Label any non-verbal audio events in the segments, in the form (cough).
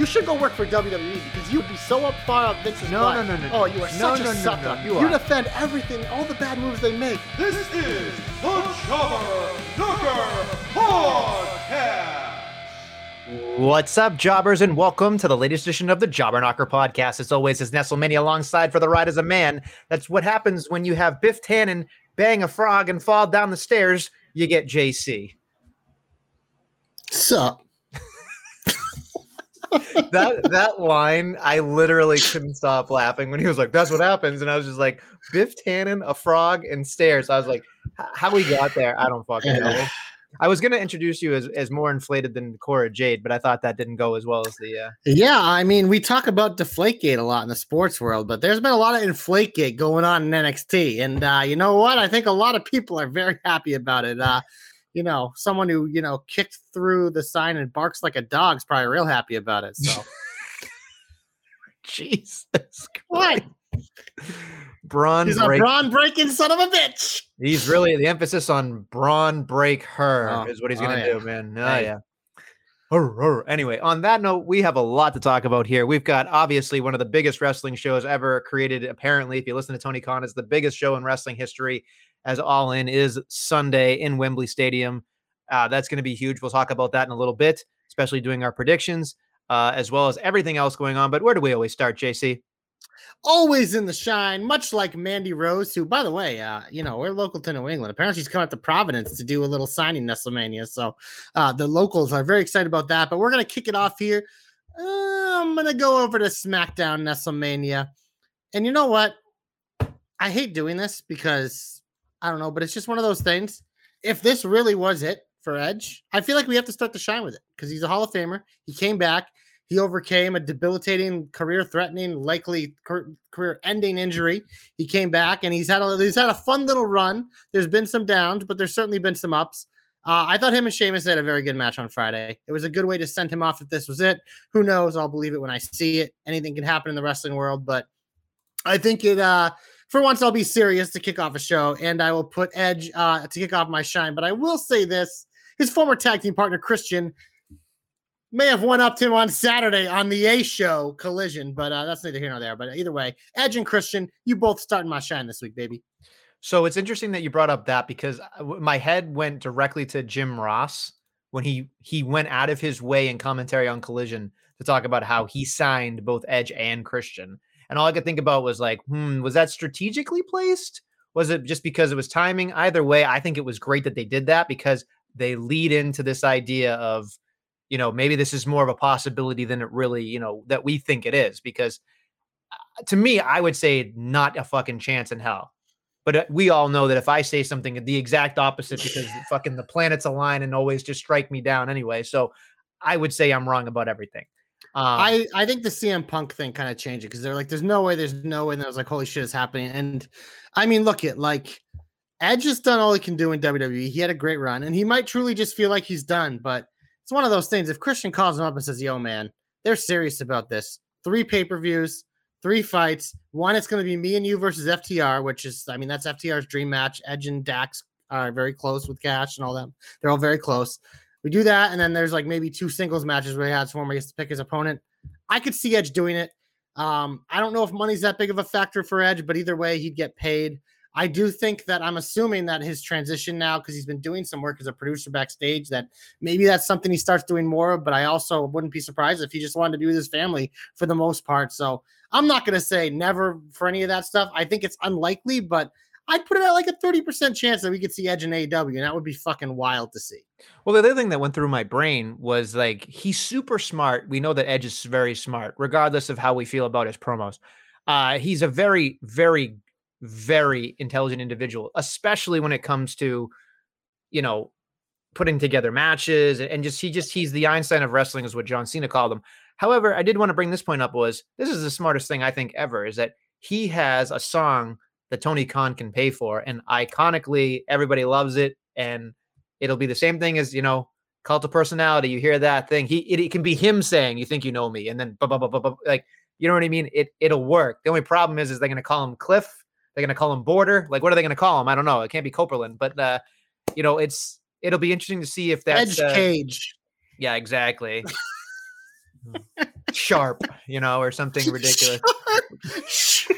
You should go work for WWE because you'd be so up far up Vince's No, butt. no, no, no, oh, no. Oh, you are No, such no, a no, sucker. no, you you are. defend everything, all the bad moves they make. This is the Jobber Knocker Podcast. What's up, jobbers, and welcome to the latest edition of the Jobber Knocker podcast. As always, is Nestlemania alongside for the ride as a man. That's what happens when you have Biff Tannen bang a frog and fall down the stairs. You get JC. Sup? That that line, I literally couldn't stop laughing when he was like, "That's what happens," and I was just like, "Biff Tannen, a frog, and stairs." I was like, "How we got there? I don't fucking know." I was gonna introduce you as, as more inflated than Cora Jade, but I thought that didn't go as well as the. Uh, Yeah, I mean, we talk about Deflategate a lot in the sports world, but there's been a lot of Inflategate going on in NXT. And uh, you know what? I think a lot of people are very happy about it. Uh, you know, someone who, you know, kicked through the sign and barks like a dog's probably real happy about it. So, (laughs) Jesus, what? Bron He's a break. brawn breaking son of a bitch. He's really the emphasis on brawn break her Oh, is what he's oh, gonna yeah. do, man. Oh Hey. yeah. Anyway, on that note, we have a lot to talk about here. We've got obviously one of the biggest wrestling shows ever created. Apparently, if you listen to Tony Khan, it's the biggest show in wrestling history. As All In is Sunday in Wembley Stadium. Uh, that's going to be huge. We'll talk about that in a little bit, especially doing our predictions, uh, as well as everything else going on. But where do we always start, JC? Always in the shine, much like Mandy Rose, who, by the way, uh, you know, we're local to New England. Apparently, she's coming up to Providence to do a little signing Nestlemania. So uh, the locals are very excited about that. But we're going to kick it off here. Uh, I'm going to go over to SmackDown Nestlemania. And you know what? I hate doing this because I don't know, but it's just one of those things. If this really was it for Edge, I feel like we have to start to shine with it because he's a Hall of Famer. He came back. He overcame a debilitating, career-threatening, likely career-ending injury. He came back and he's had a he's had a fun little run. There's been some downs, but there's certainly been some ups. Uh, I thought him and Sheamus had a very good match on Friday. It was a good way to send him off if this was it. Who knows? I'll believe it when I see it. Anything can happen in the wrestling world, but I think it. uh For once, I'll be serious to kick off a show, and I will put Edge uh, to kick off my shine. But I will say this: his former tag team partner Christian may have one upped him on Saturday on the A show collision, but uh, that's neither here nor there. But either way, Edge and Christian, you both starting my shine this week, baby. So it's interesting that you brought up that because my head went directly to Jim Ross when he he went out of his way in commentary on Collision to talk about how he signed both Edge and Christian, and all I could think about was like, hmm, was that strategically placed? Was it just because it was timing? Either way, I think it was great that they did that because they lead into this idea of, you know, maybe this is more of a possibility than it really, you know, that we think it is. Because uh, to me, I would say not a fucking chance in hell. But uh, we all know that if I say something the exact opposite, because fucking the planets align and always just strike me down anyway. So I would say I'm wrong about everything. Um, I, I think the CM Punk thing kind of changed it because they're like, there's no way, there's no way. And I was like, holy shit, is happening. And I mean, look at like Edge has done all he can do in WWE. He had a great run, and he might truly just feel like he's done. But it's one of those things. If Christian calls him up and says, "Yo, man, they're serious about this. Three pay per views, three fights. One, it's going to be me and you versus FTR, which is, I mean, that's FTR's dream match. Edge and Dax are very close with Cash and all them. They're all very close. We do that, and then there's like maybe two singles matches where he where he gets to pick his opponent. I could see Edge doing it. Um, I don't know if money's that big of a factor for Edge, but either way, he'd get paid. I do think that I'm assuming that his transition now, because he's been doing some work as a producer backstage, that maybe that's something he starts doing more of. But I also wouldn't be surprised if he just wanted to be with his family for the most part. So I'm not going to say never for any of that stuff. I think it's unlikely, but I'd put it at like a 30% chance that we could see Edge in AEW, and that would be fucking wild to see. Well, the other thing that went through my brain was like he's super smart. We know that Edge is very smart, regardless of how we feel about his promos. Uh, he's a very, very very intelligent individual, especially when it comes to, you know, putting together matches and just he just he's the Einstein of wrestling is what John Cena called him. However, I did want to bring this point up was this is the smartest thing I think ever is that he has a song that Tony Khan can pay for and iconically everybody loves it and it'll be the same thing as, you know, cult of personality. You hear that thing. He it, it can be him saying, "You think you know me," and then blah, blah, blah, blah, blah, like you know what I mean. It it'll work. The only problem is, is they're going to call him Cliff. They're going to call him Border. Like, what are they going to call him? I don't know. It can't be Copeland, but uh, you know, it's it'll be interesting to see if that's Edge uh, Cage. yeah, exactly. (laughs) Sharp, you know, or something (laughs) ridiculous. (laughs)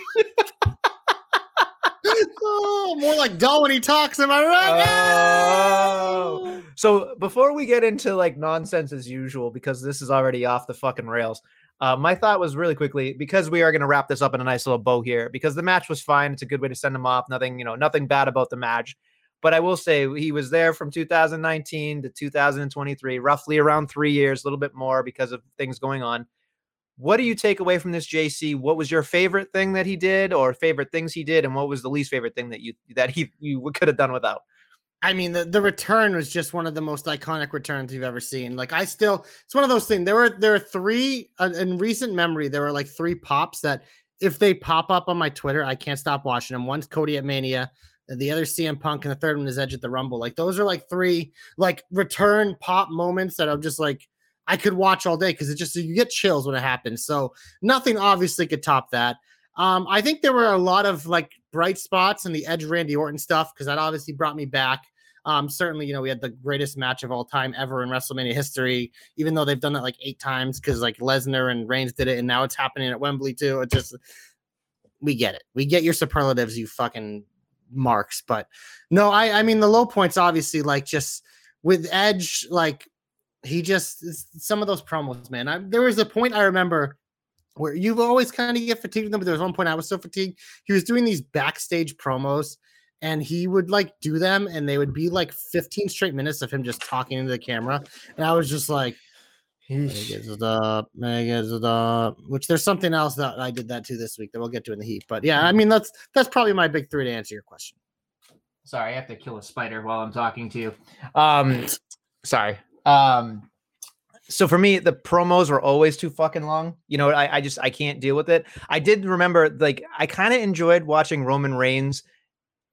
oh, more like dull when he talks. Am I right? Oh. So before we get into like nonsense as usual, because this is already off the fucking rails, uh, my thought was really quickly because we are going to wrap this up in a nice little bow here because the match was fine. It's a good way to send him off. Nothing, you know, nothing bad about the match. But I will say he was there from 2019 to 2023, roughly around three years, a little bit more because of things going on. What do you take away from this, JC? What was your favorite thing that he did, or favorite things he did, and what was the least favorite thing that you that he you could have done without? I mean, the, the return was just one of the most iconic returns you've ever seen. Like, I still, it's one of those things. There were there are three uh, in recent memory. There were like three pops that, if they pop up on my Twitter, I can't stop watching them. One's Cody at Mania, the other CM Punk, and the third one is Edge at the Rumble. Like, those are like three like return pop moments that I'm just like I could watch all day because it just you get chills when it happens. So nothing obviously could top that. Um, I think there were a lot of like bright spots in the Edge Randy Orton stuff because that obviously brought me back. Um, certainly, you know, we had the greatest match of all time ever in WrestleMania history, even though they've done that like eight times because like Lesnar and Reigns did it, and now it's happening at Wembley too. It just we get it. We get your superlatives, you fucking marks. But no, I I mean the low points obviously like just with Edge, like he just some of those promos, man. I, there was a point I remember where you've always kind of get fatigued with them, but there was one point I was so fatigued. He was doing these backstage promos and he would like do them and they would be like 15 straight minutes of him just talking into the camera. And I was just like, Megas it up, Megas it up. Which there's something else that I did that too this week that we'll get to in the heat. But yeah, I mean that's that's probably my big three to answer your question. Sorry, I have to kill a spider while I'm talking to you. Um, sorry. Um, so for me, the promos were always too fucking long. You know, I, I just I can't deal with it. I did remember like I kind of enjoyed watching Roman Reigns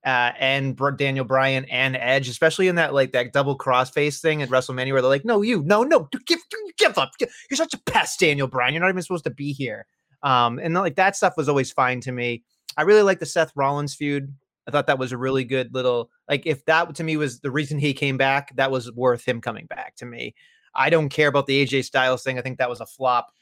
uh, and Daniel Bryan and Edge, especially in that like that double crossface thing at WrestleMania, where they're like, "No, you, no, no, give, give up. You're such a pest, Daniel Bryan. You're not even supposed to be here." Um, and like that stuff was always fine to me. I really like the Seth Rollins feud. I thought that was a really good little like if that to me was the reason he came back, that was worth him coming back to me. I don't care about the AJ Styles thing. I think that was a flop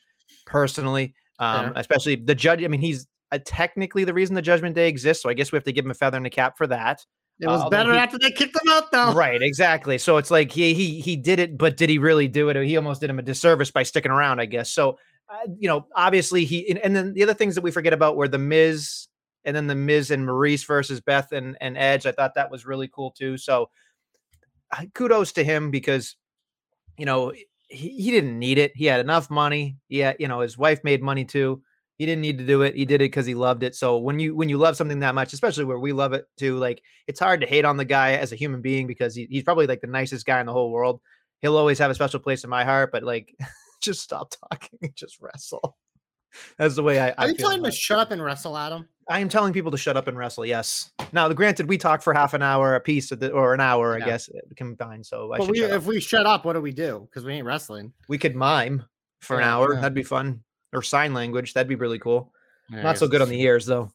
personally. Um, yeah. especially the judge. I mean, he's uh, technically the reason the Judgment Day exists. So I guess we have to give him a feather in the cap for that. It was uh, better he, after they kicked him out, though. Right, exactly. So it's like he he he did it, but did he really do it? He almost did him a disservice by sticking around, I guess. So uh, you know, obviously he and, and then the other things that we forget about were the Miz and then the Miz and Maryse versus Beth and, and Edge. I thought that was really cool too. So kudos to him because you know he, he didn't need it. He had enough money. Yeah, you know, his wife made money too. He didn't need to do it. He did it because he loved it. So when you when you love something that much, especially where we love it too, like it's hard to hate on the guy as a human being because he, he's probably like the nicest guy in the whole world. He'll always have a special place in my heart. But like, (laughs) just stop talking and just wrestle. That's the way I. Are I you telling him to shut up and wrestle, Adam? I am telling people to shut up and wrestle. Yes. Now, granted, we talk for half an hour a piece, the, or an hour, yeah. I guess, uh, combined. So, I we, if we shut up, what do we do? Because we ain't wrestling. We could mime for yeah, an hour. Yeah. That'd be fun. Or sign language. That'd be really cool. Not so good on the ears, though.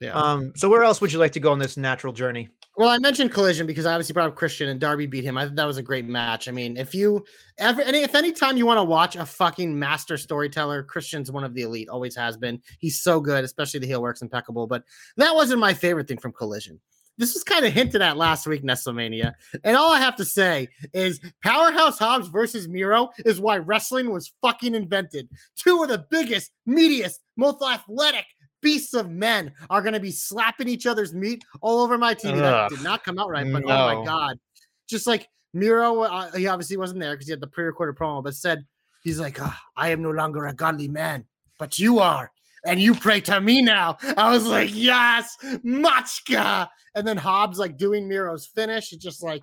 Yeah. Um. So, where else would you like to go on this natural journey? Well, I mentioned Collision because I obviously brought up Christian and Darby beat him. I thought that was a great match. I mean, if you ever, any, if any time you want to watch a fucking master storyteller, Christian's one of the elite, always has been. He's so good, especially the heel works impeccable. But that wasn't my favorite thing from Collision. This was kind of hinted at last week, Nestlemania. And all I have to say is Powerhouse Hobbs versus Miro is why wrestling was fucking invented. Two of the biggest, meatiest, most athletic, beasts of men are going to be slapping each other's meat all over my TV. Ugh. That did not come out right, but no. oh my god, just like Miro, uh, he obviously wasn't there because he had the pre-recorded promo, but said he's like, oh, "I am no longer a godly man, but you are." and you pray to me now. I was like, yes, Machka. And then Hobbs like doing Miro's finish. It's just like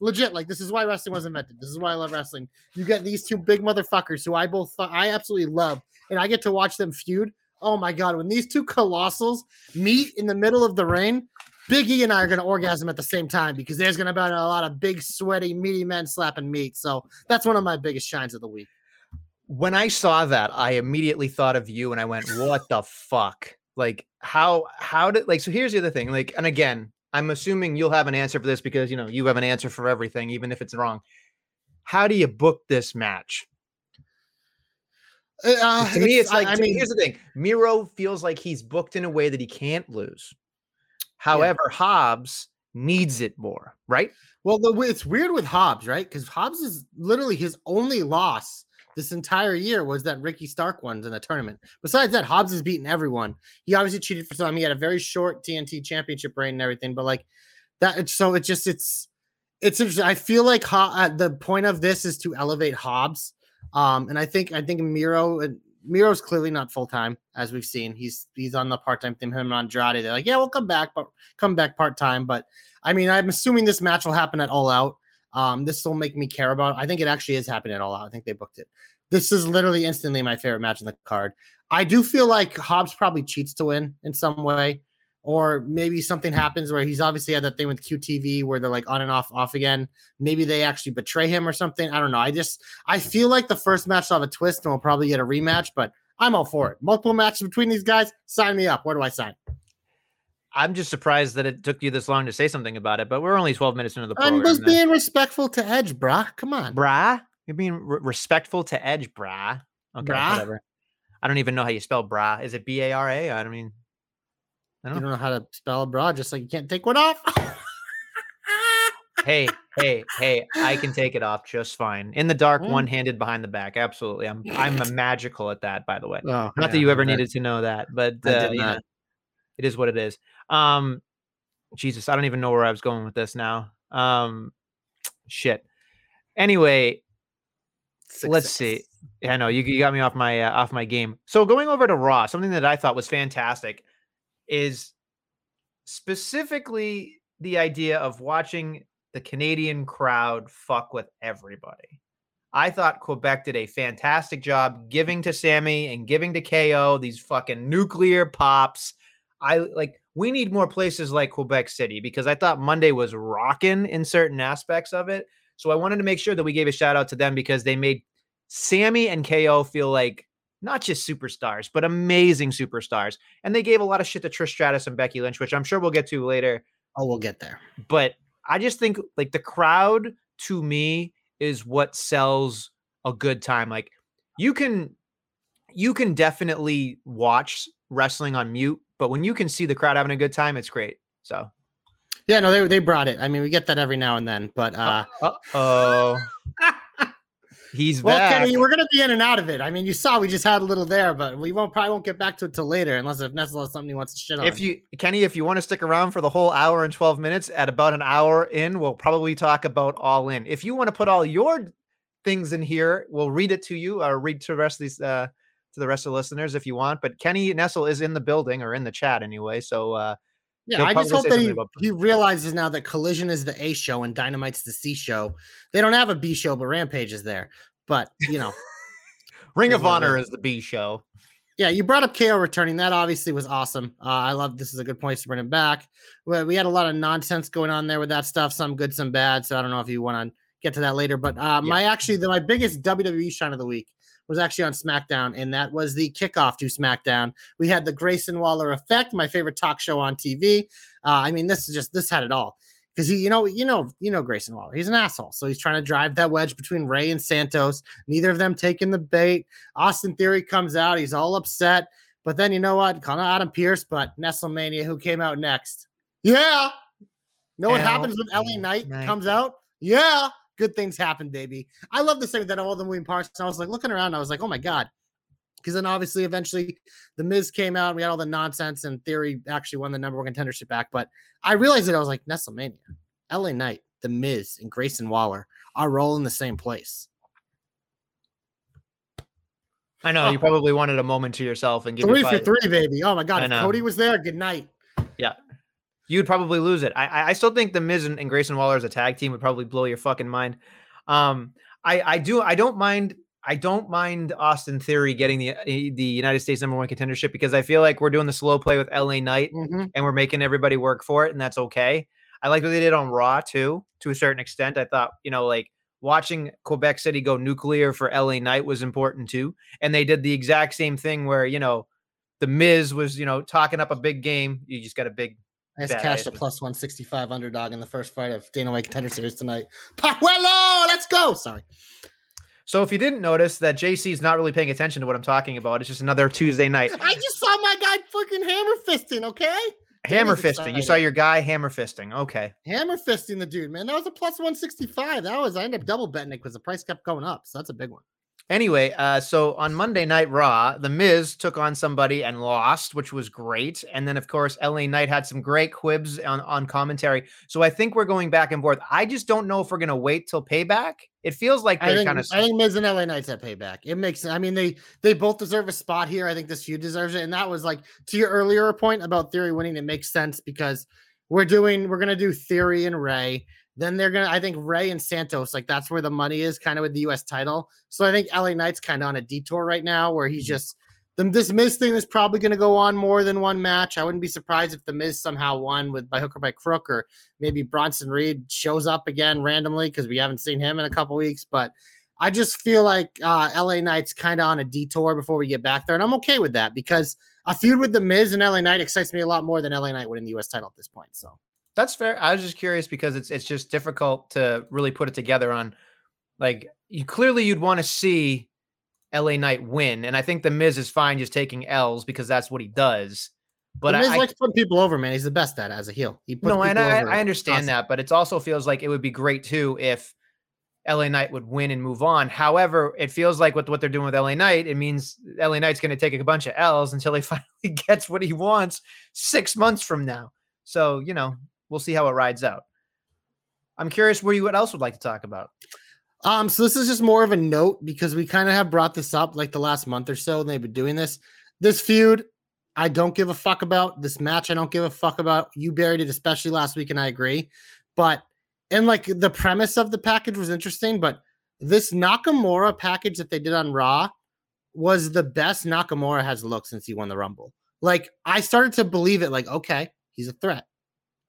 legit. Like this is why wrestling was invented. This is why I love wrestling. You get these two big motherfuckers who I both I absolutely love, and I get to watch them feud. Oh my god, when these two colossals meet in the middle of the rain, Big E and I are going to orgasm at the same time because there's going to be a lot of big, sweaty, meaty men slapping meat. So that's one of my biggest shines of the week. When I saw that, I immediately thought of you and I went, "What the fuck?" Like how how did like so here's the other thing. Like and again, I'm assuming you'll have an answer for this because you know you have an answer for everything, even if it's wrong. How do you book this match? Uh, to me, it's like I, I mean, here's the thing: Miro feels like he's booked in a way that he can't lose. However, Hobbs needs it more, right? well, the it's weird with Hobbs, right? Because Hobbs is literally his only loss this entire year was that Ricky Stark ones in the tournament. Besides that, Hobbs has beaten everyone. He obviously cheated for some. He had a very short TNT championship reign and everything, but like that. So it just it's it's. I feel like Ho- uh, the point of this is to elevate Hobbs, um, and I think I think Miro Miro's clearly not full time as we've seen. He's he's on the part time thing. Him and Andrade, they're like, yeah, we'll come back, but come back part time. But I mean, I'm assuming this match will happen at All Out. Um, this will make me care about. I think it actually is happening at All Out. I think they booked it. This is literally instantly my favorite match on the card. I do feel like Hobbs probably cheats to win in some way, or maybe something happens where he's obviously had that thing with QTV where they're like on and off, off again. Maybe they actually betray him or something. I don't know. I just I feel like the first match will have a twist and we'll probably get a rematch, but I'm all for it. Multiple matches between these guys. Sign me up. Where do I sign? I'm just surprised that it took you this long to say something about it, but we're only 12 minutes into the I'm just being respectful to Edge, brah. Come on. brah. You're being re- respectful to Edge, brah. Okay, Brah? whatever. I don't even know how you spell brah. Is it B A R A? I don't mean. I You don't don't know. know how to spell a bra, just like you can't take one off. (laughs) Hey, hey, hey! I can take it off just fine. In the dark, Mm. one-handed behind the back. Absolutely. I'm I'm a (laughs) magical at that. By the way, Oh, not yeah, that you ever okay. needed to know that, but uh, you know, it is what it is. Um, Jesus, I don't even know where I was going with this now. Um, shit. Anyway, let's see. Yeah, I know you, you got me off my uh, off my game. So going over to Raw, something that I thought was fantastic is specifically the idea of watching the Canadian crowd fuck with everybody. I thought Quebec did a fantastic job giving to Sammy and giving to KO these fucking nuclear pops. I like we need more places like Quebec City because I thought Monday was rocking in certain aspects of it. So I wanted to make sure that we gave a shout out to them because they made Sammy and KO feel like not just superstars, but amazing superstars. And they gave a lot of shit to Trish Stratus and Becky Lynch, which I'm sure we'll get to later. Oh, we'll get there. But I just think like the crowd to me is what sells a good time. Like you can you can definitely watch wrestling on mute, but when you can see the crowd having a good time, it's great. So Yeah, no, they they brought it. I mean, we get that every now and then, but uh oh. (laughs) He's well, back. Kenny, we're gonna be in and out of it. I mean, you saw we just had a little there, but we won't probably won't get back to it till later, unless if Nestle has something he wants to shit on. If you Kenny, if you want to stick around for the whole hour and 12 minutes, at about an hour in, we'll probably talk about all in. If you want to put all your things in here, we'll read it to you or read to the rest of these uh to the rest of the listeners if you want. But Kenny Nessel is in the building or in the chat anyway. So uh yeah, he'll I just hope that he, he realizes now that Collision is the A show and Dynamite's the C show. They don't have a B show, but Rampage is there. But you know, (laughs) Ring of Honor is. the B show. yeah, you brought up KO returning. That obviously was awesome. Uh, I love this is a good point to bring him back. We, we had a lot of nonsense going on there with that stuff, some good, some bad. So I don't know if you want to get to that later. But uh, my actually the, my biggest WWE shine of the week was actually on SmackDown, and that was the kickoff to SmackDown. We had the Grayson Waller effect, my favorite talk show on TV. Uh, I mean, this is just this had it all because he, you know, you know, you know, Grayson Waller. He's an asshole, so he's trying to drive that wedge between Rey and Santos. Neither of them taking the bait. Austin Theory comes out, he's all upset. But then you know what? Call out Adam Pearce, but Nestlemania, who came out next? Yeah. Know what happens when LA LA Knight Knight. comes out? Yeah. Good things happen, baby. I love the segment that all the moving parts. I was like looking around, I was like, oh my God. Because then obviously eventually the Miz came out, and we had all the nonsense, and Theory actually won the number one contendership back. But I realized that I was like, Nestlemania, LA Knight, the Miz, and Grayson Waller are all in the same place. I know you Oh. probably wanted a moment to yourself and give Three for three, baby. Oh my god, if. Cody was there, good night. You'd probably lose it. I I- still think the Miz and, and Grayson Waller as a tag team would probably blow your fucking mind. Um, I I do I don't mind I don't mind Austin Theory getting the uh, the United States number one contendership because I feel like we're doing the slow play with LA Knight Mhm. and we're making everybody work for it, and that's okay. I like what they did on Raw too, to a certain extent. I thought you know like. Watching Quebec City go nuclear for LA Knight was important too. And they did the exact same thing where, you know, the Miz was, you know, talking up a big game. You just got a big Nice Bad cash the idea. plus 165 underdog in the first fight of Dana White Contender Series tonight. Pajuelo, let's go. Sorry. So if you didn't notice that JC's not really paying attention to what I'm talking about, it's just another Tuesday night. (laughs) I just saw my guy fucking hammer fisting, okay? Hammer fisting. You saw your guy hammer fisting. Okay. Hammer fisting the dude, man. That was a plus 165. That was, I ended up double betting it because the price kept going up. So that's a big one. Anyway, uh, so on Monday Night Raw, The Miz took on somebody and lost, which was great. And then, of course, LA Knight had some great quibs on, on commentary. So I think we're going back and forth. I just don't know if we're going to wait till payback. It feels like I they're kind of. I think Miz and LA Knights at payback. It makes I mean they they both deserve a spot here. I think this feud deserves it. And that was like to your earlier point about Theory winning, it makes sense because we're doing we're gonna do Theory and Rey. Then they're gonna I think Rey and Santos, like that's where the money is kind of with the US title. So I think LA Knight's kind of on a detour right now where he's just the, this Miz thing is probably going to go on more than one match. I wouldn't be surprised if the Miz somehow won with by hook or by crook, or maybe Bronson Reed shows up again randomly because we haven't seen him in a couple weeks. But I just feel like uh, LA Knight's kind of on a detour before we get back there, and I'm okay with that because a feud with the Miz and LA Knight excites me a lot more than LA Knight winning the U.S. title at this point. So That's fair. I was just curious because it's it's just difficult to really put it together on like you clearly you'd want to see LA Knight win. And I think the Miz is fine just taking L's because that's what he does. But the Miz I, likes putting people over, man. He's the best at it as a heel. He puts no, and I, I understand constantly. that, but it also feels like it would be great too if LA Knight would win and move on. However, it feels like with what they're doing with LA Knight, it means LA Knight's going to take a bunch of L's until he (laughs) finally gets what he wants six months from now. So, you know, we'll see how it rides out. I'm curious where you what else would like to talk about. Um, so this is just more of a note because we kind of have brought this up like the last month or so, and they've been doing this. This feud, I don't give a fuck about. This match, I don't give a fuck about. You buried it, especially last week, and I agree. But and like the premise of the package was interesting, but this Nakamura package that they did on Raw was the best Nakamura has looked since he won the Rumble. Like I started to believe it, like, okay, he's a threat.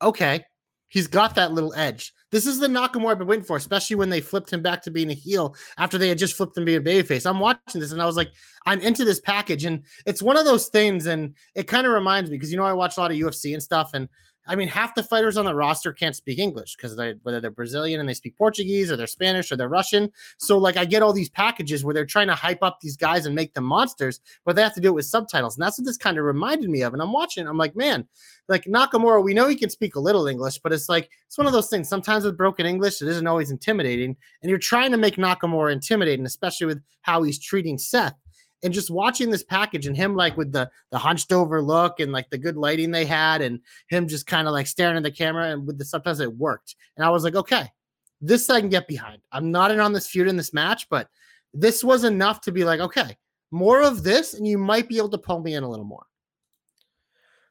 Okay, he's got that little edge. This is the Nakamura I've been waiting for, especially when they flipped him back to being a heel after they had just flipped him being a babyface. I'm watching this and I was like, I'm into this package. And it's one of those things, and it kind of reminds me because you know, I watch a lot of UFC and stuff, and I mean, half the fighters on the roster can't speak English because they whether they're Brazilian and they speak Portuguese or they're Spanish or they're Russian. So like I get all these packages where they're trying to hype up these guys and make them monsters, but they have to do it with subtitles. And that's what this kind of reminded me of. And I'm watching, I'm like, man, like Nakamura, we know he can speak a little English, but it's like it's one of those things. Sometimes with broken English, it isn't always intimidating. And you're trying to make Nakamura intimidating, especially with how he's treating Seth and just watching this package and him like with the the hunched over look and like the good lighting they had and him just kind of like staring at the camera and with the subtitles it worked and i was like okay this i can get behind i'm not in on this feud in this match but this was enough to be like okay more of this and you might be able to pull me in a little more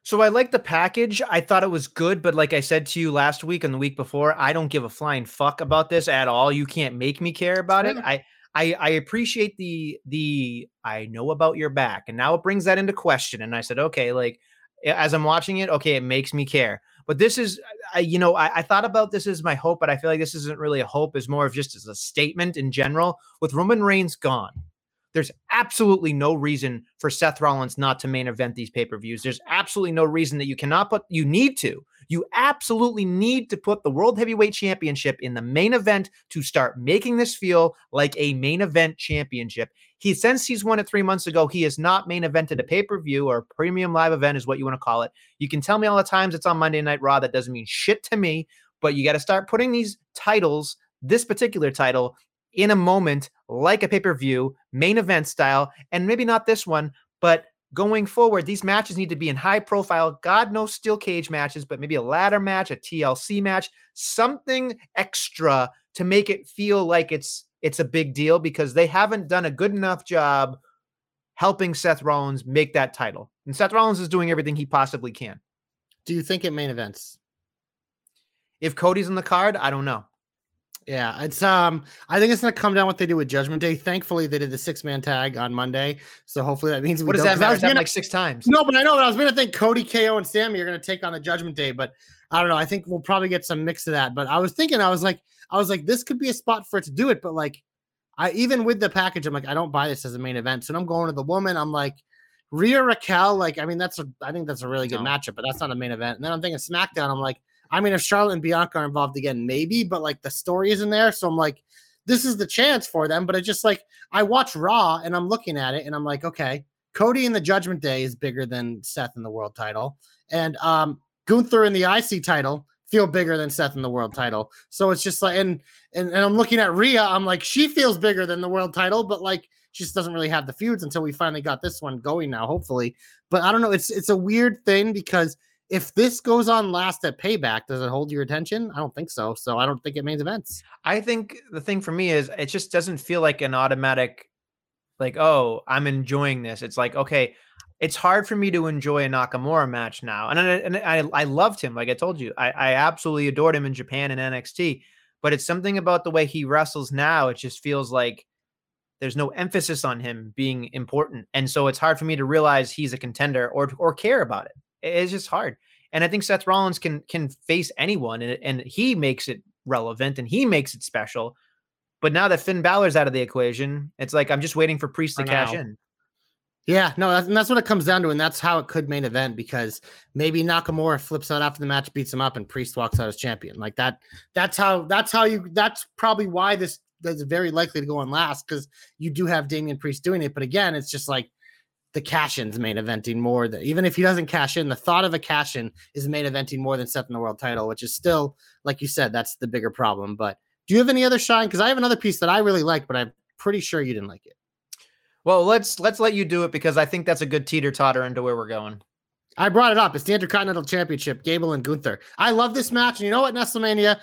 So I like the package. I thought it was good, but like I said to you last week and the week before, I don't give a flying fuck about this at all. You can't make me care about it. I I I appreciate the the I know about your back. And now it brings that into question. And I said, okay, like as I'm watching it, okay, it makes me care. But this is I you know, I, I thought about this as my hope, but I feel like this isn't really a hope, is more of just as a statement in general. With Roman Reigns gone, there's absolutely no reason for Seth Rollins not to main event these pay per views. There's absolutely no reason that you cannot put, you need to. You absolutely need to put the World Heavyweight Championship in the main event to start making this feel like a main event championship. He, since he's won it three months ago, he has not main evented a pay per view or premium live event, is what you want to call it. You can tell me all the times it's on Monday Night Raw. That doesn't mean shit to me, but you got to start putting these titles, this particular title, in a moment like a pay per view, main event style, and maybe not this one, but going forward, these matches need to be in high profile, God knows steel cage matches, but maybe a ladder match, a TLC match, something extra to make it feel like it's it's a big deal because they haven't done a good enough job helping Seth Rollins make that title. And Seth Rollins is doing everything he possibly can. Do you think it main events? If Cody's on the card, I don't know. Yeah, it's um I think it's gonna come down what they do with Judgment Day. Thankfully, they did the six man tag on Monday. So hopefully that means what does that 'cause I was gonna- like six times. No, but I know, but I was gonna think Cody, KO, and Sammy are gonna take on the Judgment Day, but I don't know. I think we'll probably get some mix of that. But I was thinking, I was like, I was like, this could be a spot for it to do it, but like I even with the package, I'm like, I don't buy this as a main event. So I'm going to the woman, I'm like Rhea Raquel, like, I mean, that's a I think that's a really good No. matchup, but that's not a main event. And then I'm thinking SmackDown, I'm like, I mean, if Charlotte and Bianca are involved again, maybe, but like the story isn't there. So I'm like, this is the chance for them. But it's just like I watch Raw and I'm looking at it and I'm like, okay, Cody in the Judgment Day is bigger than Seth in the world title. And um Gunther in the IC title feel bigger than Seth in the world title. So it's just like and and, and I'm looking at Rhea, I'm like, she feels bigger than the world title, but like she just doesn't really have the feuds until we finally got this one going now, hopefully. But I don't know, it's it's a weird thing because if this goes on last at payback, does it hold your attention? I don't think so. So I don't think it means events. I think the thing for me is it just doesn't feel like an automatic, like, oh, I'm enjoying this. It's like, okay, it's hard for me to enjoy a Nakamura match now. And I, and I, I loved him. Like I told you, I, I absolutely adored him in Japan and NXT. But it's something about the way he wrestles now. It just feels like there's no emphasis on him being important. And so it's hard for me to realize he's a contender or or care about it. It's just hard. And I think Seth Rollins can can face anyone and, and he makes it relevant and he makes it special. But now that Finn Balor's out of the equation, it's like I'm just waiting for Priest to cash in. Yeah, no, that's, and that's what it comes down to, and that's how it could main event because maybe Nakamura flips out after the match, beats him up, and Priest walks out as champion. Like that. That's how. That's how you. That's probably why this is very likely to go on last because you do have Damian Priest doing it. But again, it's just like the cash ins main eventing more than even if he doesn't cash in, the thought of a cash in is main eventing more than Seth in the world title, which is still like you said, that's the bigger problem. But do you have any other shine? Because I have another piece that I really like, but I'm pretty sure you didn't like it. Well, let's let's let you do it because I think that's a good teeter totter into where we're going. I brought it up. It's the Intercontinental Championship, Gable and Gunther. I love this match. And you know what, Nestlemania?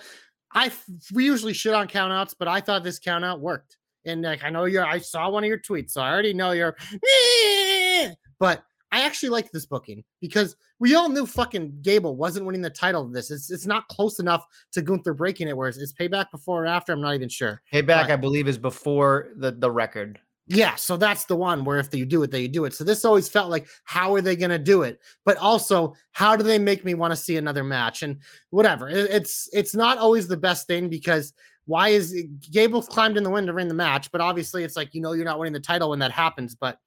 I we usually shit on countouts, but I thought this countout worked. And like I know you're I saw one of your tweets, so I already know you're (laughs) Eh. but I actually liked this booking because we all knew fucking Gable wasn't winning the title of this. It's it's not close enough to Gunther breaking it, whereas it's payback before or after. I'm not even sure. Payback, Right. I believe, is before the the record. Yeah, so that's the one where if they do it, they do it. So this always felt like, how are they going to do it? But also, how do they make me want to see another match? And whatever, it- it's it's not always the best thing because why is Gable climbed in the wind to win the match? But obviously, it's like you know you're not winning the title when that happens. But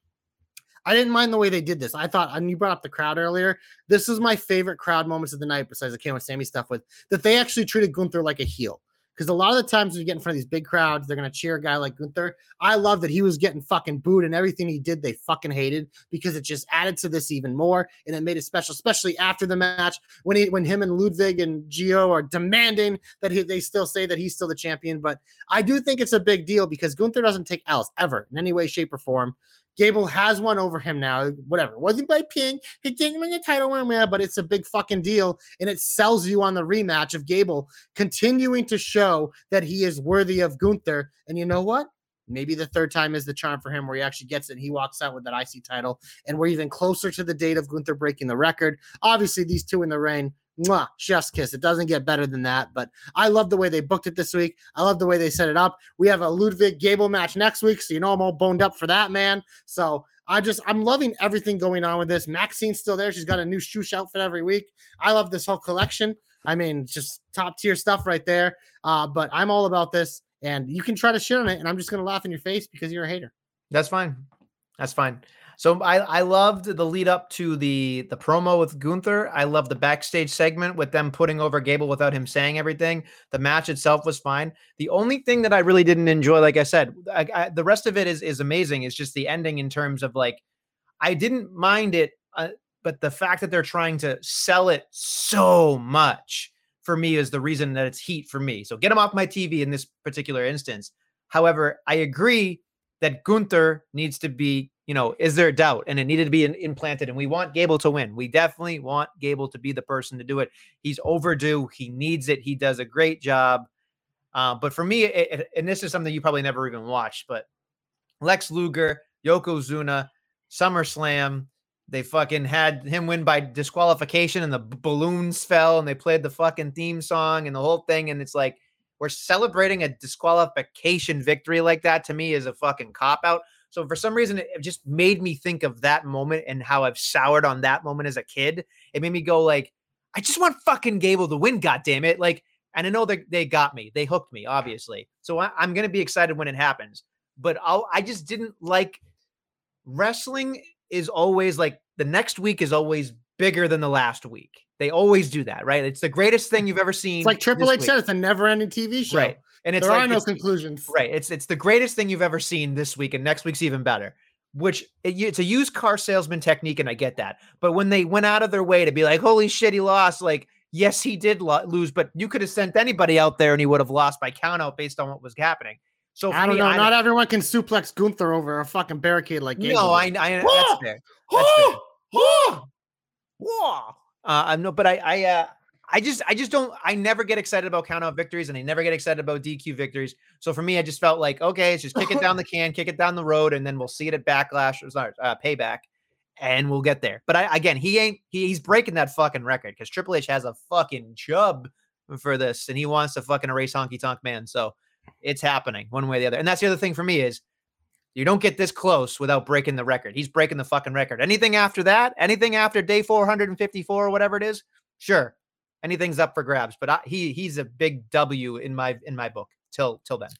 I didn't mind the way they did this. I thought, and you brought up the crowd earlier. This is my favorite crowd moments of the night, besides the Cam and Sammy stuff, with that they actually treated Gunther like a heel. Because a lot of the times when you get in front of these big crowds, they're gonna cheer a guy like Gunther. I love that he was getting fucking booed and everything he did, they fucking hated because it just added to this even more and it made it special, especially after the match when he when him and Ludwig and Gio are demanding that he, they still say that he's still the champion. But I do think it's a big deal because Gunther doesn't take L's ever in any way, shape, or form. Gable has one over him now. Whatever. Wasn't by pin. He didn't win the title one, yeah, but it's a big fucking deal. And it sells you on the rematch of Gable continuing to show that he is worthy of Gunther. And you know what? Maybe the third time is the charm for him where he actually gets it and he walks out with that IC title. And we're even closer to the date of Gunther breaking the record. Obviously, these two in the ring, mwah, chef's kiss. It doesn't get better than that. But I love the way they booked it this week. I love the way they set it up. We have a Ludwig Gable match next week. So you know I'm all boned up for that, man. So I just I'm loving everything going on with this. Maxxine's still there. She's got a new shoe outfit every week. I love this whole collection. I mean, just top tier stuff right there. Uh, but I'm all about this, and you can try to shit on it, and I'm just gonna laugh in your face because you're a hater. That's fine. That's fine. So I I loved the lead up to the the promo with Gunther. I love the backstage segment with them putting over Gable without him saying everything. The match itself was fine. The only thing that I really didn't enjoy, like I said, I, I, the rest of it is is amazing. It's just the ending in terms of like I didn't mind it, uh, but the fact that they're trying to sell it so much for me is the reason that it's heat for me. So get them off my TV in this particular instance. However, I agree that Gunther needs to be, you know, is there doubt? And it needed to be in, implanted. And we want Gable to win. We definitely want Gable to be the person to do it. He's overdue. He needs it. He does a great job. Uh, but for me, it, it- and this is something you probably never even watched, but Lex Luger, Yokozuna, SummerSlam. They fucking had him win by disqualification and the b- balloons fell and they played the fucking theme song and the whole thing. And it's like, we're celebrating a disqualification victory like that to me is a fucking cop out. So for some reason, it just made me think of that moment and how I've soured on that moment as a kid. It made me go like, I just want fucking Gable to win, God damn it! Like, and I know that they got me, they hooked me, obviously. So I, I'm gonna be excited when it happens. But I'll, I just didn't like wrestling is always like the next week is always bigger than the last week. They always do that, right? It's the greatest thing you've ever seen. It's like Triple H week. said, it's a never-ending TV show. right? And it's there like are no conclusions. Right. It's it's the greatest thing you've ever seen this week, and next week's even better. Which it, it's a used car salesman technique, and I get that. But when they went out of their way to be like, "Holy shit, he lost!" Like, yes, he did lo- lose, but you could have sent anybody out there, and he would have lost by count out based on what was happening. So I don't me, know. I Not everyone can suplex Gunther over a fucking barricade like Gable no, I. I that's fair. That's fair. Uh, I'm no, but I, I, uh, I just, I just don't. I never get excited about count out victories, and I never get excited about DQ victories. So for me, I just felt like, okay, it's just kick it down the (laughs) can, kick it down the road, and then we'll see it at Backlash or sorry, uh, Payback, and we'll get there. But I, again, he ain't. He, he's breaking that fucking record because Triple H has a fucking chub for this, and he wants to fucking erase Honky Tonk Man. So it's happening one way or the other. And that's the other thing for me is you don't get this close without breaking the record. He's breaking the fucking record. Anything after that, anything after day 454 or whatever it is, sure, anything's up for grabs. But I, he he's a big W in my in my book till till then.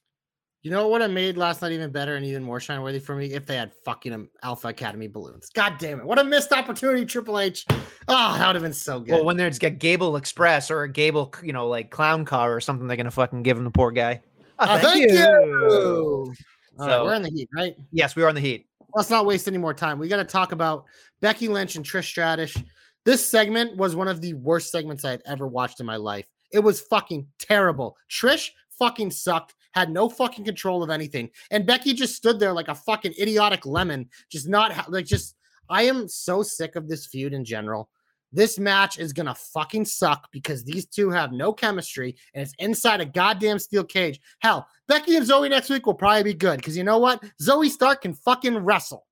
You know what? It made last night even better and even more shine worthy for me if they had fucking um, Alpha Academy balloons. God damn it! What a missed opportunity, Triple H. Oh, that would have been so good. Well, when there's a Gable Express or a Gable, you know, like clown car or something, they're gonna fucking give him the poor guy. (laughs) Oh, Oh, thank you. Right, So- we're in the heat, right? Yes, we are in the heat. let's not waste any more time. We got to talk about Becky Lynch and Trish Stratus. This segment was one of the worst segments I had ever watched in my life. It was fucking terrible. Trish fucking sucked, had no fucking control of anything. And Becky just stood there like a fucking idiotic lemon, just not ha- like just I am so sick of this feud in general. This match is gonna fucking suck because these two have no chemistry and it's inside a goddamn steel cage. Hell, Becky and Zoey next week will probably be good because you know what? Zoey Stark can fucking wrestle.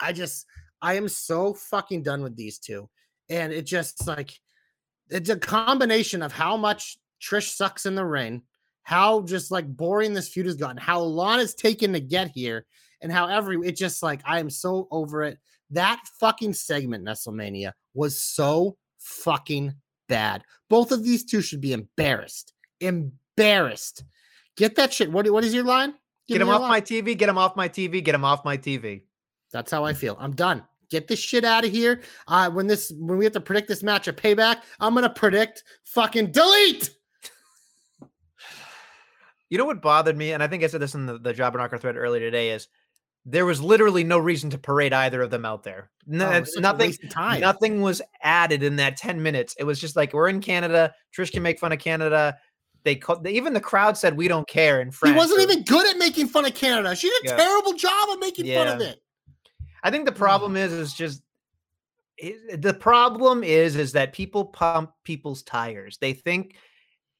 I just, I am so fucking done with these two. And it just like, it's a combination of how much Trish sucks in the ring, how just like boring this feud has gotten, how long it's taken to get here, and how every, it just like, I am so over it. That fucking segment, Nestlemania, was so fucking bad. Both of these two should be embarrassed. Embarrassed. Get that shit. What, what is your line? Give Get him off line. my TV. Get him off my TV. Get him off my TV. That's how I feel. I'm done. Get this shit out of here. Uh, when this when we have to predict this match of payback, I'm gonna predict fucking delete. You know what bothered me, and I think I said this in the, the Archer thread earlier today, is there was literally no reason to parade either of them out there. No, Oh, it's nothing. Nothing was added in that 10 minutes. It was just like we're in Canada. Trish can make fun of Canada. They, call, they even the crowd said we don't care in He France. wasn't or- even good at making fun of Canada. She did a Yeah. terrible job of making fun of it. I think the mm. problem is is just it- the problem is is that people pump people's tires. They think,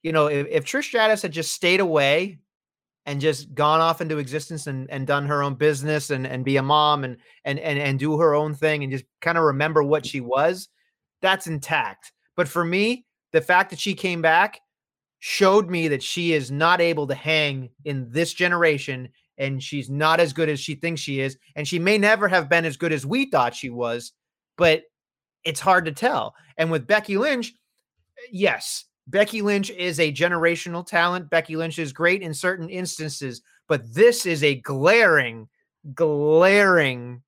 you know, if, if Trish Stratus had just stayed away and just gone off into existence and, and done her own business and, and be a mom and and and and do her own thing and just kind of remember what she was, that's intact. But for me, the fact that she came back showed me that she is not able to hang in this generation and she's not as good as she thinks she is and she may never have been as good as we thought she was but it's hard to tell. And with Becky Lynch yes Becky Lynch is a generational talent. Becky Lynch is great in certain instances but this is a glaring glaring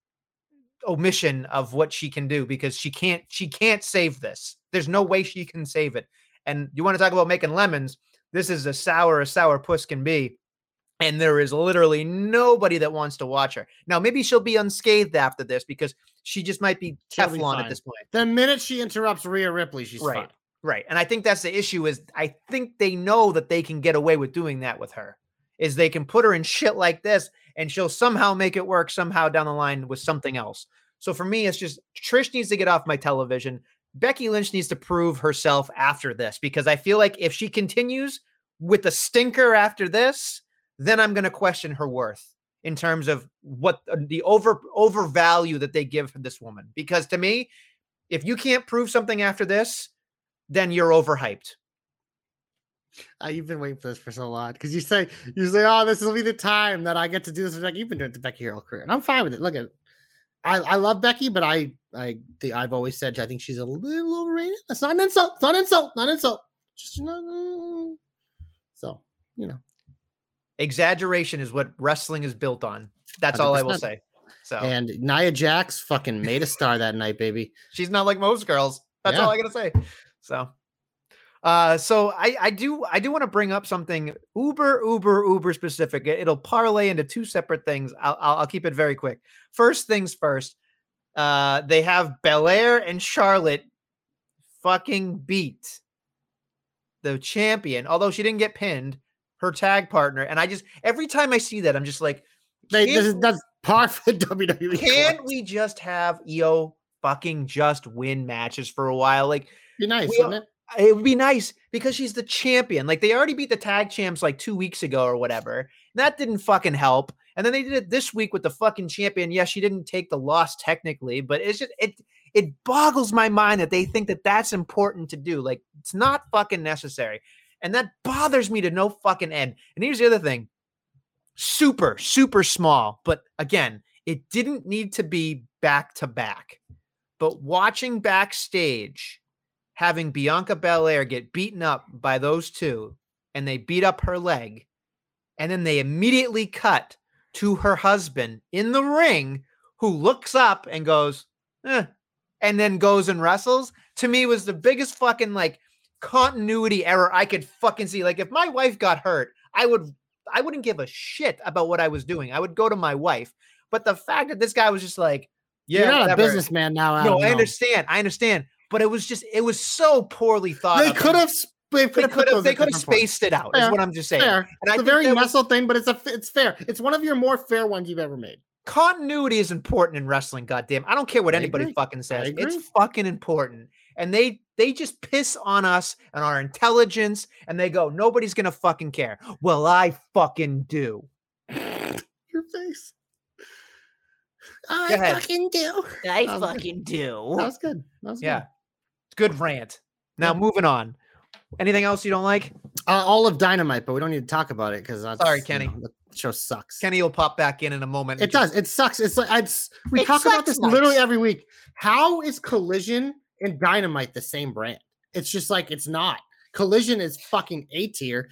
omission of what she can do because she can't she can't save this. There's no way she can save it. And you want to talk about making lemons? This is as sour as sour puss can be and there is literally nobody that wants to watch her. Now, maybe she'll be unscathed after this because she just might be She'll be Teflon at this point. The minute she interrupts Rhea Ripley, she's Right. fine. Right. And I think that's the issue is I think they know that they can get away with doing that with her. Is they can put her in shit like this and she'll somehow make it work somehow down the line with something else. So for me, it's just Trish needs to get off my television. Becky Lynch needs to prove herself after this because I feel like if she continues with the stinker after this, then I'm going to question her worth. in terms of what the over overvalue that they give this woman. Because to me, if you can't prove something after this, then you're overhyped. Uh, you've been waiting for this for so long because you say you say, "Oh, this will be the time that I get to do this." Like you've been doing it to Becky your career, and I'm fine with it. Look at, I I love Becky, but I I the, I've always said I think she's a little overrated. That's not an insult. It's not an insult. Not an insult. Just not. uh, so you know, Exaggeration is what wrestling is built on. That's all I will say. So and Nia Jax fucking made a star that night, baby. she's not like most girls. That's Yeah. all I gotta say. So, uh, so I I do I do want to bring up something uber uber uber specific. It- It'll parlay into two separate things. I'll I'll, I'll keep it very quick. First things first. Uh, they have Belair and Charlotte fucking beat the champion, although she didn't get pinned. Her tag partner, and I just every time I see that, I'm just like, They, this is that's par for WWE. can't we just have Iyo fucking just win matches for a while? Like be nice, we wouldn't it? it would be nice because she's the champion. Like they already beat the tag champs like two weeks ago or whatever. That didn't fucking help. And then they did it this week with the fucking champion. Yes, she didn't take the loss technically, but it's just it it boggles my mind that they think that that's important to do. Like it's not fucking necessary. And that bothers me to no fucking end. And here's the other thing. Super, super small, but again, it didn't need to be back to back. But watching backstage, having Bianca Belair get beaten up by those two, and they beat up her leg, and then they immediately cut to her husband in the ring, who looks up and goes, eh, and then goes and wrestles. To me, was the biggest fucking like continuity error I could fucking see. Like if my wife got hurt, I would I wouldn't give a shit about what I was doing. I would go to my wife. But the fact that this guy was just like, yeah, You're not whatever. a businessman now. No, Adam, I understand. I understand. But it was just it was so poorly thought. They could have. They could have. They could have spaced it out. Is what I'm just saying. Fair. And it's I a very that was- muscle thing, but it's a. It's fair. It's one of your more fair ones you've ever made. Continuity is important in wrestling. Goddamn, I don't care what I anybody agree. fucking says. It's fucking important. And they they just piss on us and our intelligence, and they go, nobody's gonna fucking care. Well, I fucking do. (laughs) Your face. I fucking do. I That was good. fucking do. That was good. That was Yeah, good. it's good rant. Now Yeah. moving on. Anything else you don't like? Uh, all of Dynamite, but we don't need to talk about it because Sorry, Kenny. The show sucks. Kenny will pop back in in a moment. and It just- does. It sucks. It's like I'd, we It talk about sucks, this literally every week. How is Collision and Dynamite the same brand? It's just like it's not. Collision is fucking A tier.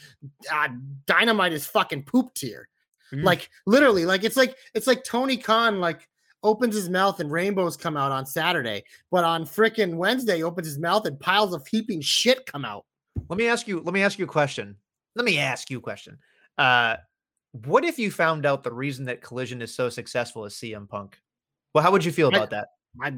Uh, Dynamite is fucking poop tier. Mm. Like literally, like it's like it's like Tony Khan like opens his mouth and rainbows come out on Saturday, but on frickin' Wednesday opens his mouth and piles of heaping shit come out. Let me ask you. Let me ask you a question. Let me ask you a question. Uh, what if you found out the reason that Collision is so successful is CM Punk? Well, how would you feel I- about that? I,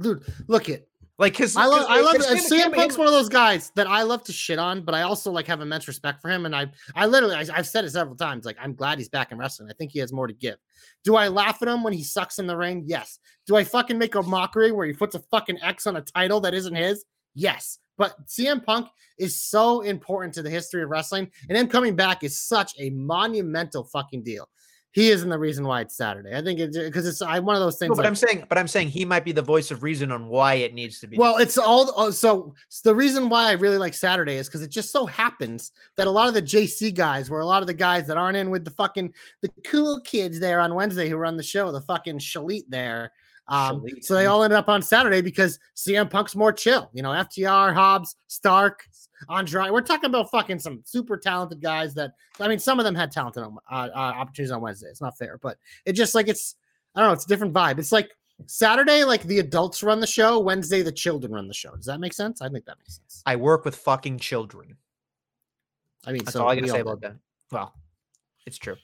dude, look it. Like, because I love, I love. CM Punk's one of those guys that I love to shit on, but I also like have immense respect for him. And I, I literally, I, I've said it several times. Like, I'm glad he's back in wrestling. I think he has more to give. Do I laugh at him when he sucks in the ring? Yes. Do I fucking make a mockery where he puts a fucking X on a title that isn't his? Yes. But CM Punk is so important to the history of wrestling, and him coming back is such a monumental fucking deal. He isn't the reason why it's Saturday. I think it's because it's I, one of those things. No, but like- I'm saying, but I'm saying he might be the voice of reason on why it needs to be. Well, it's all oh, so the reason why I really like Saturday is because it just so happens that a lot of the JC guys were a lot of the guys that aren't in with the fucking the cool kids there on Wednesday who run the show, the fucking Shalit there. Um, so they all ended up on Saturday because CM Punk's more chill. You know, FTR, Hobbs, Stark, Andrade. We're talking about fucking some super talented guys that I mean, some of them had talented on, uh, uh, opportunities on Wednesday. It's not fair, but it just like it's I don't know, it's a different vibe. It's like Saturday, like the adults run the show. Wednesday, the children run the show. Does that make sense? I think that makes sense. I work with fucking children. I mean, That's so all I gotta say about that. Well, it's true.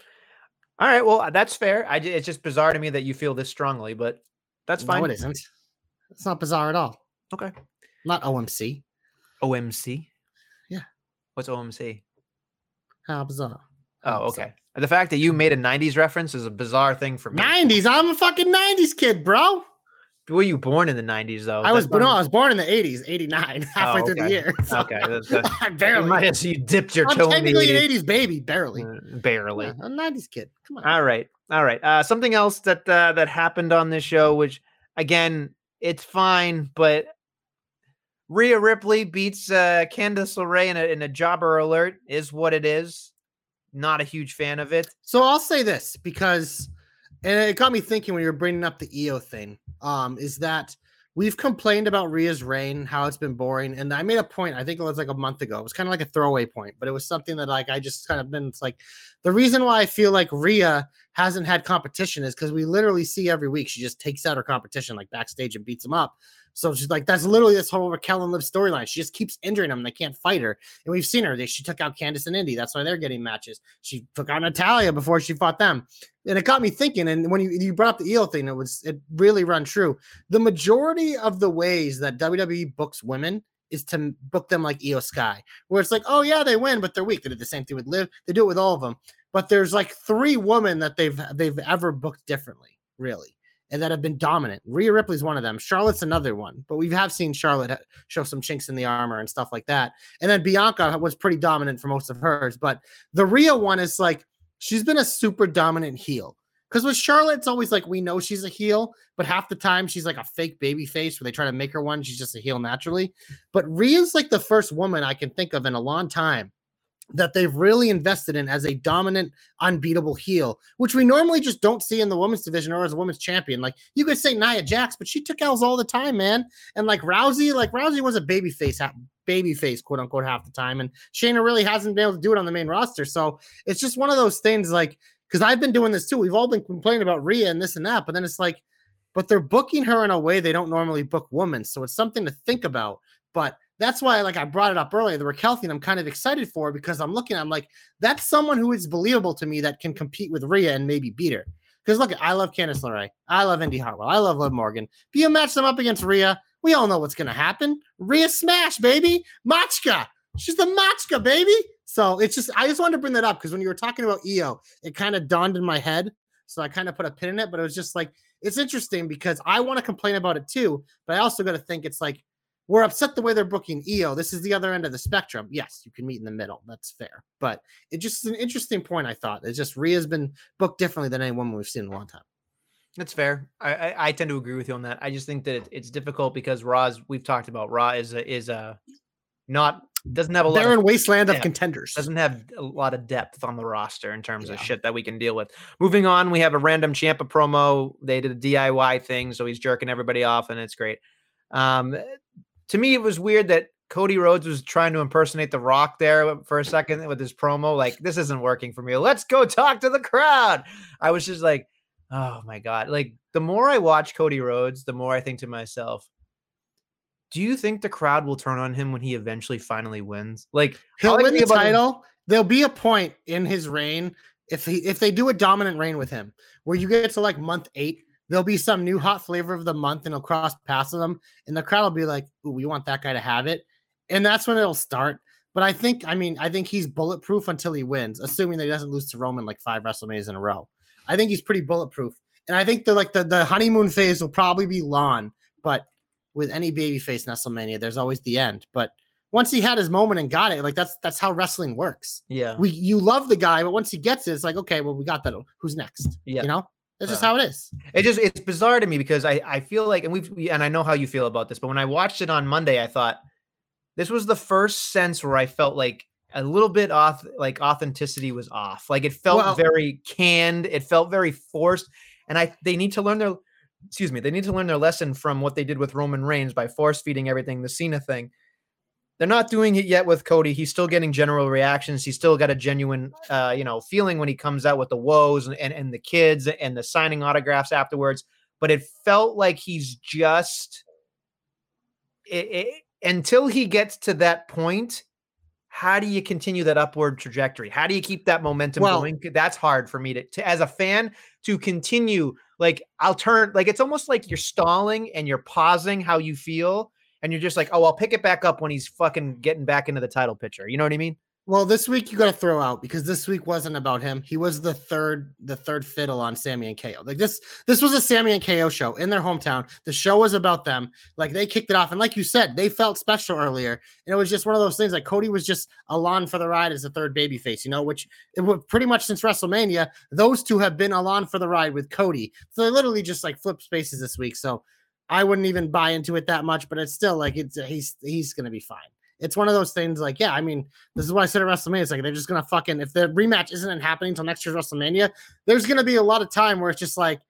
All right. Well, that's fair. I, it's just bizarre to me that you feel this strongly, but that's fine. No, it isn't. It's not bizarre at all. Okay. Not OMC. OMC. Yeah. What's OMC? How bizarre. Oh, okay. The fact that you made a '90s reference is a bizarre thing for me. 90s. I'm a fucking 90s kid, bro. were you born in the '90s though? I was, That's no, I was born in the '80s, '89, (laughs) halfway Oh, through the year. So Okay, that's- that's- (laughs) I You barely. might have so you dipped your I'm toe in the 80s. an '80s baby, barely. Uh, barely. Yeah, a '90s kid. Come on. All right, all right. Uh, something else that uh, that happened on this show, which again, it's fine, but Rhea Ripley beats uh, Candice LeRae in a, in a jobber alert is what it is. Not a huge fan of it. So I'll say this because, and it got me thinking when you were bringing up the Iyo thing. Um, is that we've complained about Rhea's reign, how it's been boring, and I made a point. I think it was like a month ago. It was kind of like a throwaway point, but it was something that like I just kind of been. It's like the reason why I feel like Rhea hasn't had competition is because we literally see every week she just takes out her competition like backstage and beats them up. So she's like, that's literally this whole Raquel and Liv storyline. She just keeps injuring them. They can't fight her. And we've seen her. They, she took out Candice and Indi. That's why they're getting matches. She took out Natalya before she fought them. And it got me thinking. And when you, you brought up the Iyo thing, it was it really run true. The majority of the ways that WWE books women is to book them like Iyo Sky, where it's like, oh yeah, they win, but they're weak. They did the same thing with Liv. They do it with all of them. But there's like three women that they've they've ever booked differently, really and that have been dominant. Rhea Ripley's one of them. Charlotte's another one, but we have seen Charlotte uh, show some chinks in the armor and stuff like that. And then Bianca was pretty dominant for most of hers, but the Rhea one is like she's been a super dominant heel. Because with Charlotte, it's always like we know she's a heel, but half the time she's like a fake baby face where they try to make her one. She's just a heel naturally. But Rhea's like the first woman I can think of in a long time that they've really invested in as a dominant, unbeatable heel, which we normally just don't see in the women's division or as a women's champion. Like you could say Nia Jax, but she took L's all the time, man. And like Rousey, like Rousey was a baby face, baby face, quote unquote, half the time. And Shayna really hasn't been able to do it on the main roster. So it's just one of those things like, because I've been doing this too. We've all been complaining about Rhea and this and that, but then it's like, but they're booking her in a way they don't normally book women. So it's something to think about. But that's why, like I brought it up earlier, the Raquel thing I'm kind of excited for because I'm looking, I'm like, that's someone who is believable to me that can compete with Rhea and maybe beat her. Because look, I love Candice LeRae. I love Indi Hartwell. I love Liv Morgan. If you match them up against Rhea, we all know what's going to happen. Rhea smash, baby. Machka. She's the Machka, baby. So it's just, I just wanted to bring that up because when you were talking about Iyo, it kind of dawned in my head. So I kind of put a pin in it, but it was just like, it's interesting because I want to complain about it too. But I also got to think it's like, we're upset the way they're booking Iyo. This is the other end of the spectrum. Yes, you can meet in the middle. That's fair. But it just is an interesting point, I thought. It's just Rhea's been booked differently than any woman we've seen in a long time. That's fair. I, I, I tend to agree with you on that. I just think that it, it's difficult because Raw's we've talked about Raw is a, is a not doesn't have a lot They're of in wasteland of contenders. doesn't have a lot of depth on the roster in terms of shit that we can deal with. Moving on, we have a random Champa promo. They did a DIY thing, so he's jerking everybody off, and it's great. Um, to me, it was weird that Cody Rhodes was trying to impersonate The Rock there for a second with his promo. Like, this isn't working for me. Let's go talk to the crowd. I was just like, oh my god. Like, the more I watch Cody Rhodes, the more I think to myself, do you think the crowd will turn on him when he eventually finally wins? Like, He'll win the about him- title. There'll be a point in his reign if he if they do a dominant reign with him, where you get to like month eight, there'll be some new hot flavor of the month, and he'll cross past them, and the crowd will be like, "Ooh, we want that guy to have it," and that's when it'll start. But I think, I mean, I think he's bulletproof until he wins, assuming that he doesn't lose to Roman like five WrestleManias in a row. I think he's pretty bulletproof, and I think the like the the honeymoon phase will probably be long, but with any babyface WrestleMania, there's always the end. But once he had his moment and got it, like that's that's how wrestling works. yeah. We you love the guy, but once he gets it, it's like okay, well we got that. Who's next? Yeah. you know that's just how it is. It just it's bizarre to me because I I feel like and we've we- and I know how you feel about this, but when I watched it on Monday, I thought this was the first sense where I felt like a little bit off, like authenticity was off. Like it felt Well- very canned. It felt very forced, and I they need to learn their excuse me they need to learn their lesson from what they did with Roman Reigns by force feeding everything the Cena thing. They're not doing it yet with Cody. He's still getting general reactions. He's still got a genuine, uh, you know, feeling when he comes out with the woes and, and, and the kids and the signing autographs afterwards. But it felt like he's just it, it, until he gets to that point. How do you continue that upward trajectory? How do you keep that momentum Well- going? That's hard for me to, to, as a fan, to continue. Like I'll turn, like it's almost like you're stalling and you're pausing how you feel, and you're just like, oh, I'll pick it back up when he's fucking getting back into the title picture. You know what I mean? Well, this week you got to throw out because this week wasn't about him. He was the third, the third fiddle on Sammy and KO. Like this, this was a Sammy and KO show in their hometown. The show was about them. Like they kicked it off, and like you said, they felt special earlier. And it was just one of those things. Like Cody was just along for the ride as the third baby face, you know, which it was pretty much since WrestleMania. Those two have been along for the ride with Cody. So they literally just like flipped spaces this week. So I wouldn't even buy into it that much, but it's still like it's uh, he's he's gonna be fine it's one of those things like, yeah, I mean, this is what I said at WrestleMania. It's like they're just gonna fucking if the rematch isn't happening until next year's WrestleMania, there's gonna be a lot of time where it's just like,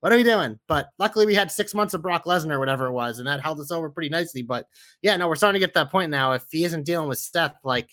what are we doing? But luckily we had six months of Brock Lesnar, whatever it was, and that held us over pretty nicely. But yeah, no, we're starting to get that point now. If he isn't dealing with Seth, like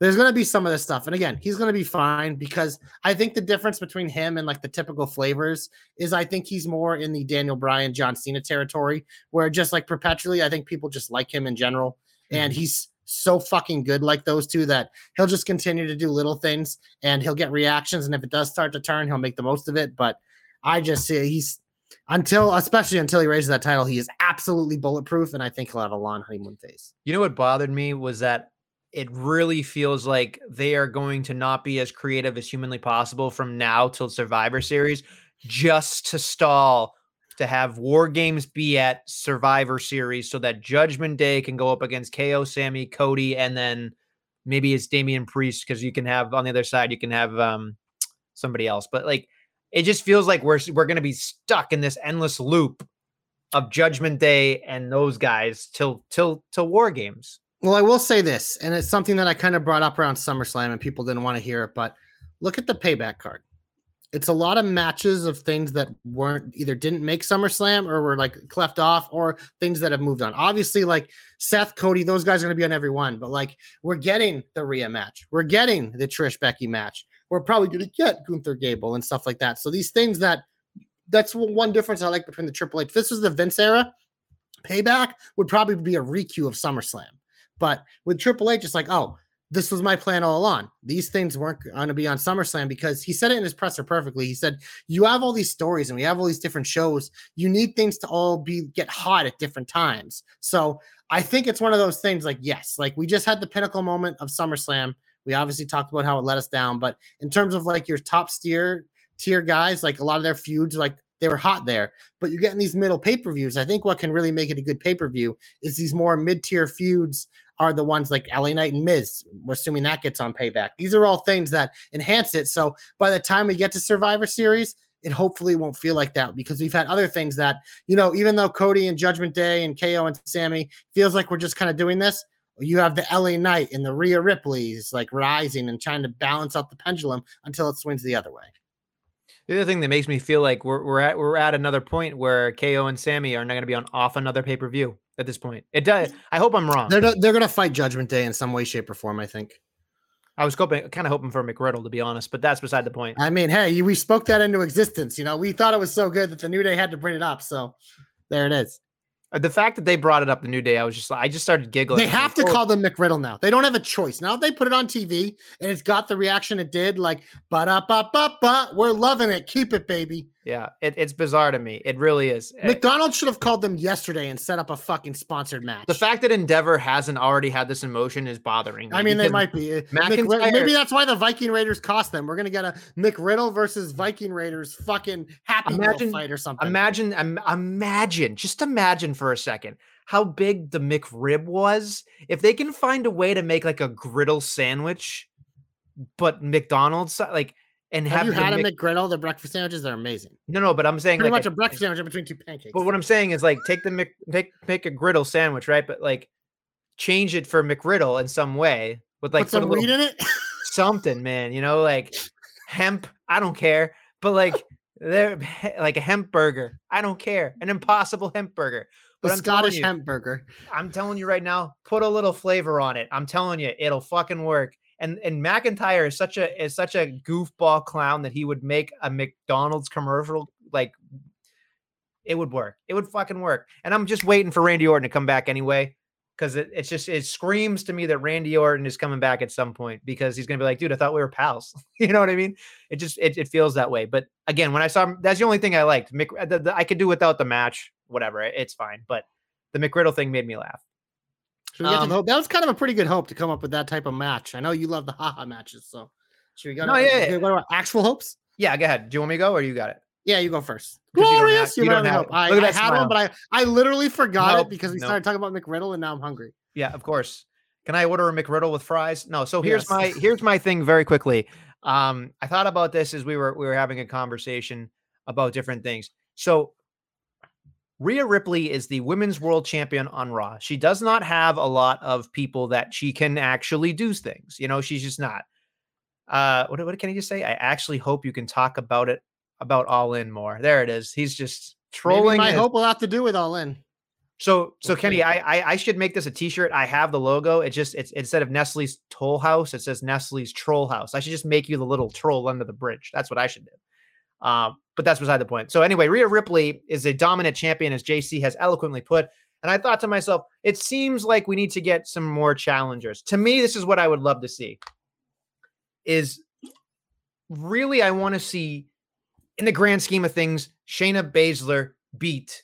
there's going to be some of this stuff. And again, he's going to be fine because I think the difference between him and like the typical flavors is I think he's more in the Daniel Bryan, John Cena territory, where just like perpetually, I think people just like him in general and Mm-hmm. he's so fucking good like those two that he'll just continue to do little things and he'll get reactions and if it does start to turn he'll make the most of it but i just see he's until especially until he raises that title he is absolutely bulletproof and i think he'll have a long honeymoon phase You know what bothered me was that it really feels like they are going to not be as creative as humanly possible from now till Survivor Series just to stall to have War Games be at Survivor Series so that Judgment Day can go up against KO, Sammy, Cody, and then maybe it's Damian Priest because you can have on the other side you can have um somebody else. But like it just feels like we're we're gonna be stuck in this endless loop of Judgment Day and those guys till till till War Games. Well i will say this and it's something that i kind of brought up around summerslam and people didn't want to hear it but look at the payback card it's a lot of matches of things that weren't either didn't make SummerSlam or were like cleft off or things that have moved on. Obviously, like Seth, Cody, those guys are going to be on every one, but like we're getting the Rhea match, we're getting the Trish Becky match, we're probably going to get Gunther Gable and stuff like that. So these things that that's one difference I like between the Triple H. If this was the Vince era, payback would probably be a requeue of SummerSlam. But with Triple H, it's like, oh, this was my plan all along. These things weren't going to be on SummerSlam because he said it in his presser perfectly. He said, "You have all these stories and we have all these different shows. You need things to all be get hot at different times." So I think it's one of those things. Like, yes, like we just had the pinnacle moment of SummerSlam. We obviously talked about how it let us down, but in terms of like your top tier tier guys, like a lot of their feuds, like they were hot there. But you're getting these middle pay per views. I think what can really make it a good pay per view is these more mid tier feuds are the ones like LA Knight and Miz. We're assuming that gets on payback. These are all things that enhance it. So by the time we get to Survivor Series, it hopefully won't feel like that because we've had other things that, you know, even though Cody and Judgment Day and KO and Sammy feels like we're just kind of doing this, you have the LA Knight and the Rhea Ripley's like rising and trying to balance out the pendulum until it swings the other way. The other thing that makes me feel like we're we're at we're at another point where KO and Sammy are not going to be on off another pay per view at this point. It does. I hope I'm wrong. They're they're gonna fight Judgment Day in some way, shape, or form. I think. I was hoping, kind of hoping for McRiddle to be honest, but that's beside the point. I mean, hey, we spoke that into existence. You know, we thought it was so good that the New Day had to bring it up. So there it is. Uh, The fact that they brought it up the new day, I was just I just started giggling. They have to call them McRiddle now. They don't have a choice. Now they put it on TV and it's got the reaction it did, like ba da ba ba ba. We're loving it. Keep it, baby. Yeah, it, it's bizarre to me. It really is. Uh, McDonald's should have called them yesterday and set up a fucking sponsored match. The fact that Endeavor hasn't already had this emotion is bothering. me I mean, they might be. Uh, McIntyre- maybe that's why the Viking Raiders cost them. We're gonna get a McRiddle versus Viking Raiders fucking happy Imagine- fight or something. Imagine, im- imagine, just imagine for a second how big the McRib was. If they can find a way to make like a griddle sandwich, but McDonald's like and have have, you had a Mc- McGriddle? The breakfast sandwiches are amazing. no, no, but I'm saying Pretty like much a- a breakfast sandwich between two pancakes. But what I'm saying is like take the Mc make make a griddle sandwich, right? But like change it for McGriddle in some way with like Put some weed in it. something, man. You know, like hemp. I don't care, but like they're like a hemp burger. I don't care. An impossible hemp burger. But the I'm Scottish you, hemp burger. I'm telling you right now, put a little flavor on it. I'm telling you, it'll fucking work. And and McIntyre is such a is such a goofball clown that he would make a McDonald's commercial like it would work. It would fucking work. And I'm just waiting for Randy Orton to come back anyway. Cause it, it's just it screams to me that Randy Orton is coming back at some point because he's gonna be like, dude, I thought we were pals. (laughs) you know what I mean? It just it, it feels that way. But again, when I saw that's the only thing I liked. Mc, the, the- I could do without the match, whatever. It's fine. But the McGriddle thing made me laugh. Should we get Um? That was kind of a pretty good hope to come up with that type of match. I know you love the haha matches, so should we go? No, to, yeah, yeah. What about actual hopes? Yeah, go ahead. Do you want me to go or you got it? Yeah, you go first. 'Cause you don't have- Glorious! you You don't don't have- I, look at I had smile. one, but I, I literally forgot Nope, it because we nope. started talking about McRiddle, and now I'm hungry. Yeah, of course. Can I order a McRiddle with fries? No. So here's Yes. my here's my thing very quickly. Um, I thought about this as we were we were having a conversation about different things. So Rhea Ripley is the women's world champion on Raw. She does not have a lot of people that she can actually do things. You know, she's just not. Uh, what, what can I just say? I actually hope you can talk about it about All In more. There it is. He's just trolling. Maybe trolling. my his- hope will have to do with all in. so, so We'll Kenny. I, I I should make this a T-shirt. I have the logo. It just it's instead of Nestle's Toll House, it says Nestle's Troll House. I should just make you the little troll under the bridge. That's what I should do. Um, but that's beside the point. So anyway, Rhea Ripley is a dominant champion, as JC has eloquently put. And I thought to myself, it seems like we need to get some more challengers. To me, this is what I would love to see. Is really I want to see, in the grand scheme of things, Shayna Baszler beat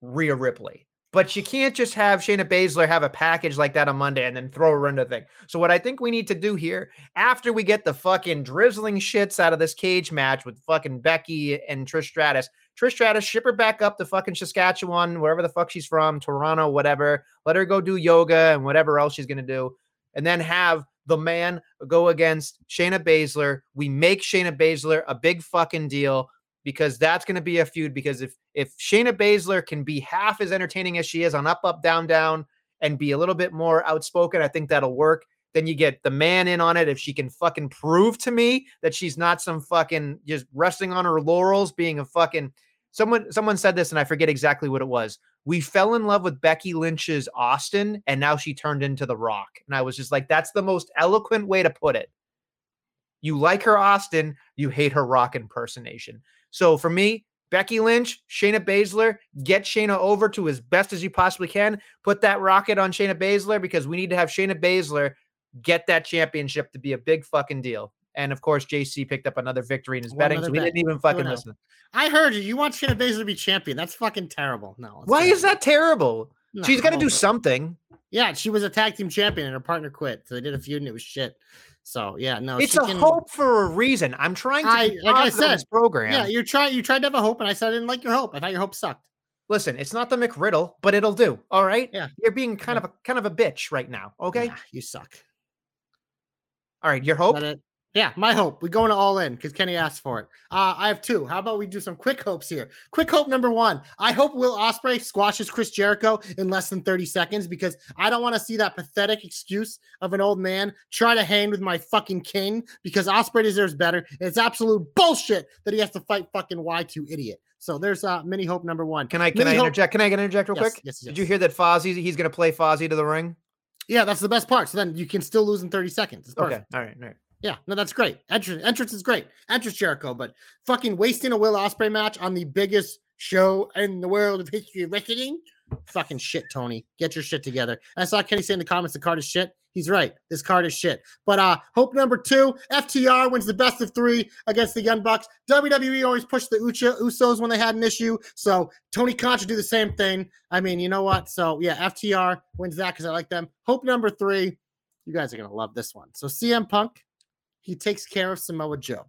Rhea Ripley. But you can't just have Shayna Baszler have a package like that on Monday and then throw her into the thing. So what I think we need to do here, after we get the fucking drizzling shits out of this cage match with fucking Becky and Trish Stratus, Trish Stratus ship her back up to fucking Saskatchewan, wherever the fuck she's from, Toronto, whatever. Let her go do yoga and whatever else she's gonna do, and then have the man go against Shayna Baszler. We make Shayna Baszler a big fucking deal because that's going to be a feud. Because if if Shayna Baszler can be half as entertaining as she is on Up Up Down Down and be a little bit more outspoken, I think that'll work. Then you get the man in on it. If she can fucking prove to me that she's not some fucking just resting on her laurels, being a fucking someone someone said this and I forget exactly what it was. We fell in love with Becky Lynch's Austin and now she turned into The Rock. And I was just like, that's the most eloquent way to put it. You like her Austin, you hate her Rock impersonation. So for me, Becky Lynch, Shayna Baszler, get Shayna over to as best as you possibly can. Put that rocket on Shayna Baszler because we need to have Shayna Baszler get that championship to be a big fucking deal. And of course, JC picked up another victory in his One betting, so we bet. didn't even fucking oh. listen. I heard you. You want Shayna Baszler to be champion. That's fucking terrible. No. Why is that terrible? No, She's got to do something. Yeah, she was a tag team champion and her partner quit. So they did a feud and it was shit. So yeah, no. it's a can- hope for a reason. I'm trying to I- like I on this said, program. Yeah, you tried. You tried to have a hope, and I said I didn't like your hope. I thought your hope sucked. Listen, it's not the McRiddle, but it'll do. All right. Yeah. You're being kind Yeah. of a kind of a bitch right now. Okay. Nah, you suck. All right. Your hope. Yeah, my hope. We're going to all in because Kenny asked for it. Uh, I have two. How about we do some quick hopes here? Quick hope number one. I hope Will Ospreay squashes Chris Jericho in less than 30 seconds because I don't want to see that pathetic excuse of an old man try to hang with my fucking king because Ospreay deserves better. It's absolute bullshit that he has to fight fucking Y2 idiot. So there's uh mini hope number one. Can I can I hope- interject? Can I get interject real Yes, quick? yes, yes, Did you hear that Fozzy he's going to play Fozzy to the ring? Yeah, that's the best part. So then you can still lose in 30 seconds. Okay. All right. All right. Yeah, no, that's great. Entrance, entrance is great. Entrance Jericho, but fucking wasting a Will Ospreay match on the biggest show in the world of history of wrestling. Fucking shit, Tony. Get your shit together. I saw Kenny say in the comments the card is shit. He's right. This card is shit. But uh hope number two, FTR wins the best of three against the Young Bucks. WWE always pushed the Ucha, Usos when they had an issue. So Tony Khan should do the same thing. I mean, you know what? So yeah, FTR wins that because I like them. Hope number three, you guys are gonna love this one. So CM Punk, he takes care of Samoa Joe.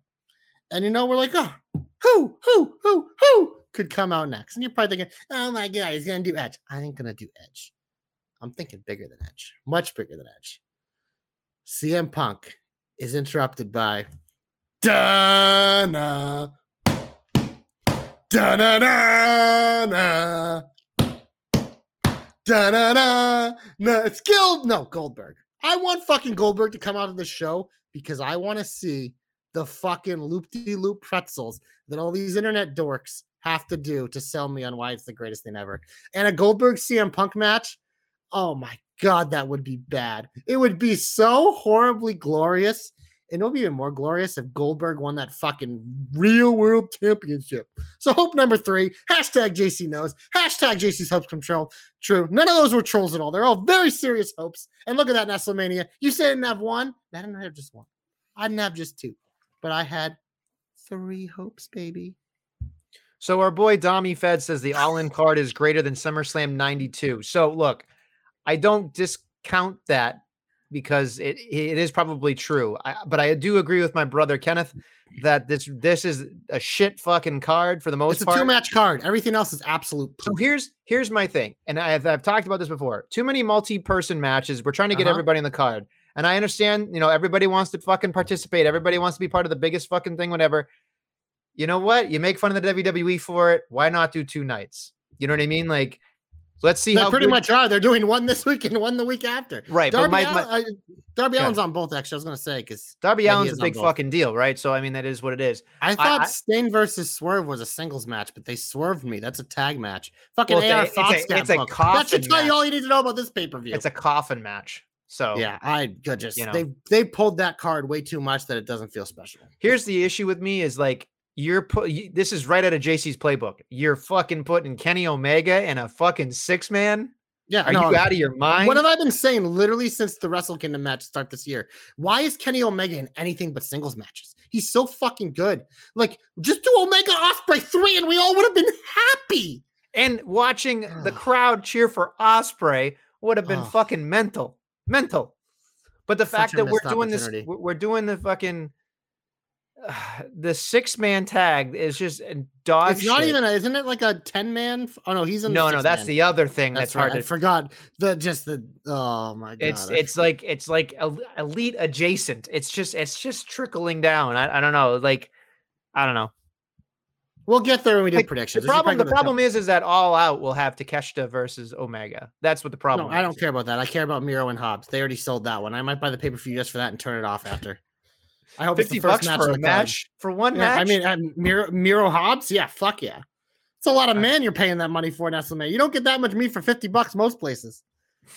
And you know, we're like, oh, who, who, who, who could come out next? And you're probably thinking, oh my God, he's going to do Edge. I ain't going to do Edge. I'm thinking bigger than Edge, much bigger than Edge. CM Punk is interrupted by Dana. Dana, Dana. Da-na-na, na, it's Guild. No, Goldberg. I want fucking Goldberg to come out of the show because I want to see the fucking loop-de-loop pretzels that all these internet dorks have to do to sell me on why it's the greatest thing ever. And a Goldberg CM Punk match. Oh my god, that would be bad. It would be so horribly glorious. And it would be even more glorious if Goldberg won that fucking real world championship. So hope number three, hashtag JC knows, hashtag JC's hopes come true. None of those were trolls at all. They're all very serious hopes. And look at that Nestlemania. You said I didn't have one. I didn't have just one. I didn't have just two. But I had three hopes, baby. So our boy Dommy Fed says the all-in card is greater than SummerSlam 92. So look, I don't discount that because it it is probably true. I, but I do agree with my brother Kenneth that this this is a shit fucking card for the most part. It's a two match card. Everything else is absolute. So here's here's my thing, and I've I've talked about this before. Too many multi-person matches. We're trying to get Uh-huh. everybody in the card, and I understand. You know, everybody wants to fucking participate. Everybody wants to be part of the biggest fucking thing, whatever. You know what? You make fun of the WWE for it. Why not do two nights? You know what I mean? Like, let's see They how pretty good- much are. They're doing one this week and one the week after. right. But Darby, my, my uh, Darby Yeah. Allen's on both. Actually, I was gonna say because Darby Allin's a big fucking deal, right? So I mean, that is what it is. I thought I- Sting versus Swerve was a singles match, but they swerved me. That's a tag match. Fucking Well, it's a- AR it's a- Fox it's a booked. That coffin should tell match. you all you need to know about this pay per view. It's a coffin match. So yeah, I good just You know. they they pulled that card way too much that it doesn't feel special. here's the issue with me is like you're put you- this is right out of JC's playbook. You're fucking putting Kenny Omega in a fucking six man. Yeah, Are no, you out of your mind? What have I been saying literally since the Wrestle Kingdom match start this year? Why is Kenny Omega in anything but singles matches? He's so fucking good. Like, just do Omega Ospreay three, and we all would have been happy. and watching the crowd cheer for Ospreay would have been fucking mental, mental. But the Such fact that we're doing this, we're doing the fucking (sighs) the six man tag is just dog it's not shit. even. A, isn't it like a ten man? Oh no, he's in. no, the no, that's six-man. the other thing that's, That's, right. hard I forgot the just the. Oh my god. It's I it's like it's like elite adjacent. It's just it's just trickling down. I, I don't know. Like I don't know. We'll get there when we do Like, predictions. The problem the problem is is that All Out will have Takeshita versus Omega. That's what the problem. No, I don't care about that. I care about Miro and Hobbs. They already sold that one. I might buy the pay per view just for that and turn it off after. I hope it's Fifty the first bucks match for a match for one Yeah, match. I mean, uh, Miro, Miro Hobbs, yeah, fuck yeah. It's a lot of Uh, man you're paying that money for in SMA. You don't get that much meat for 50 bucks most places. (laughs)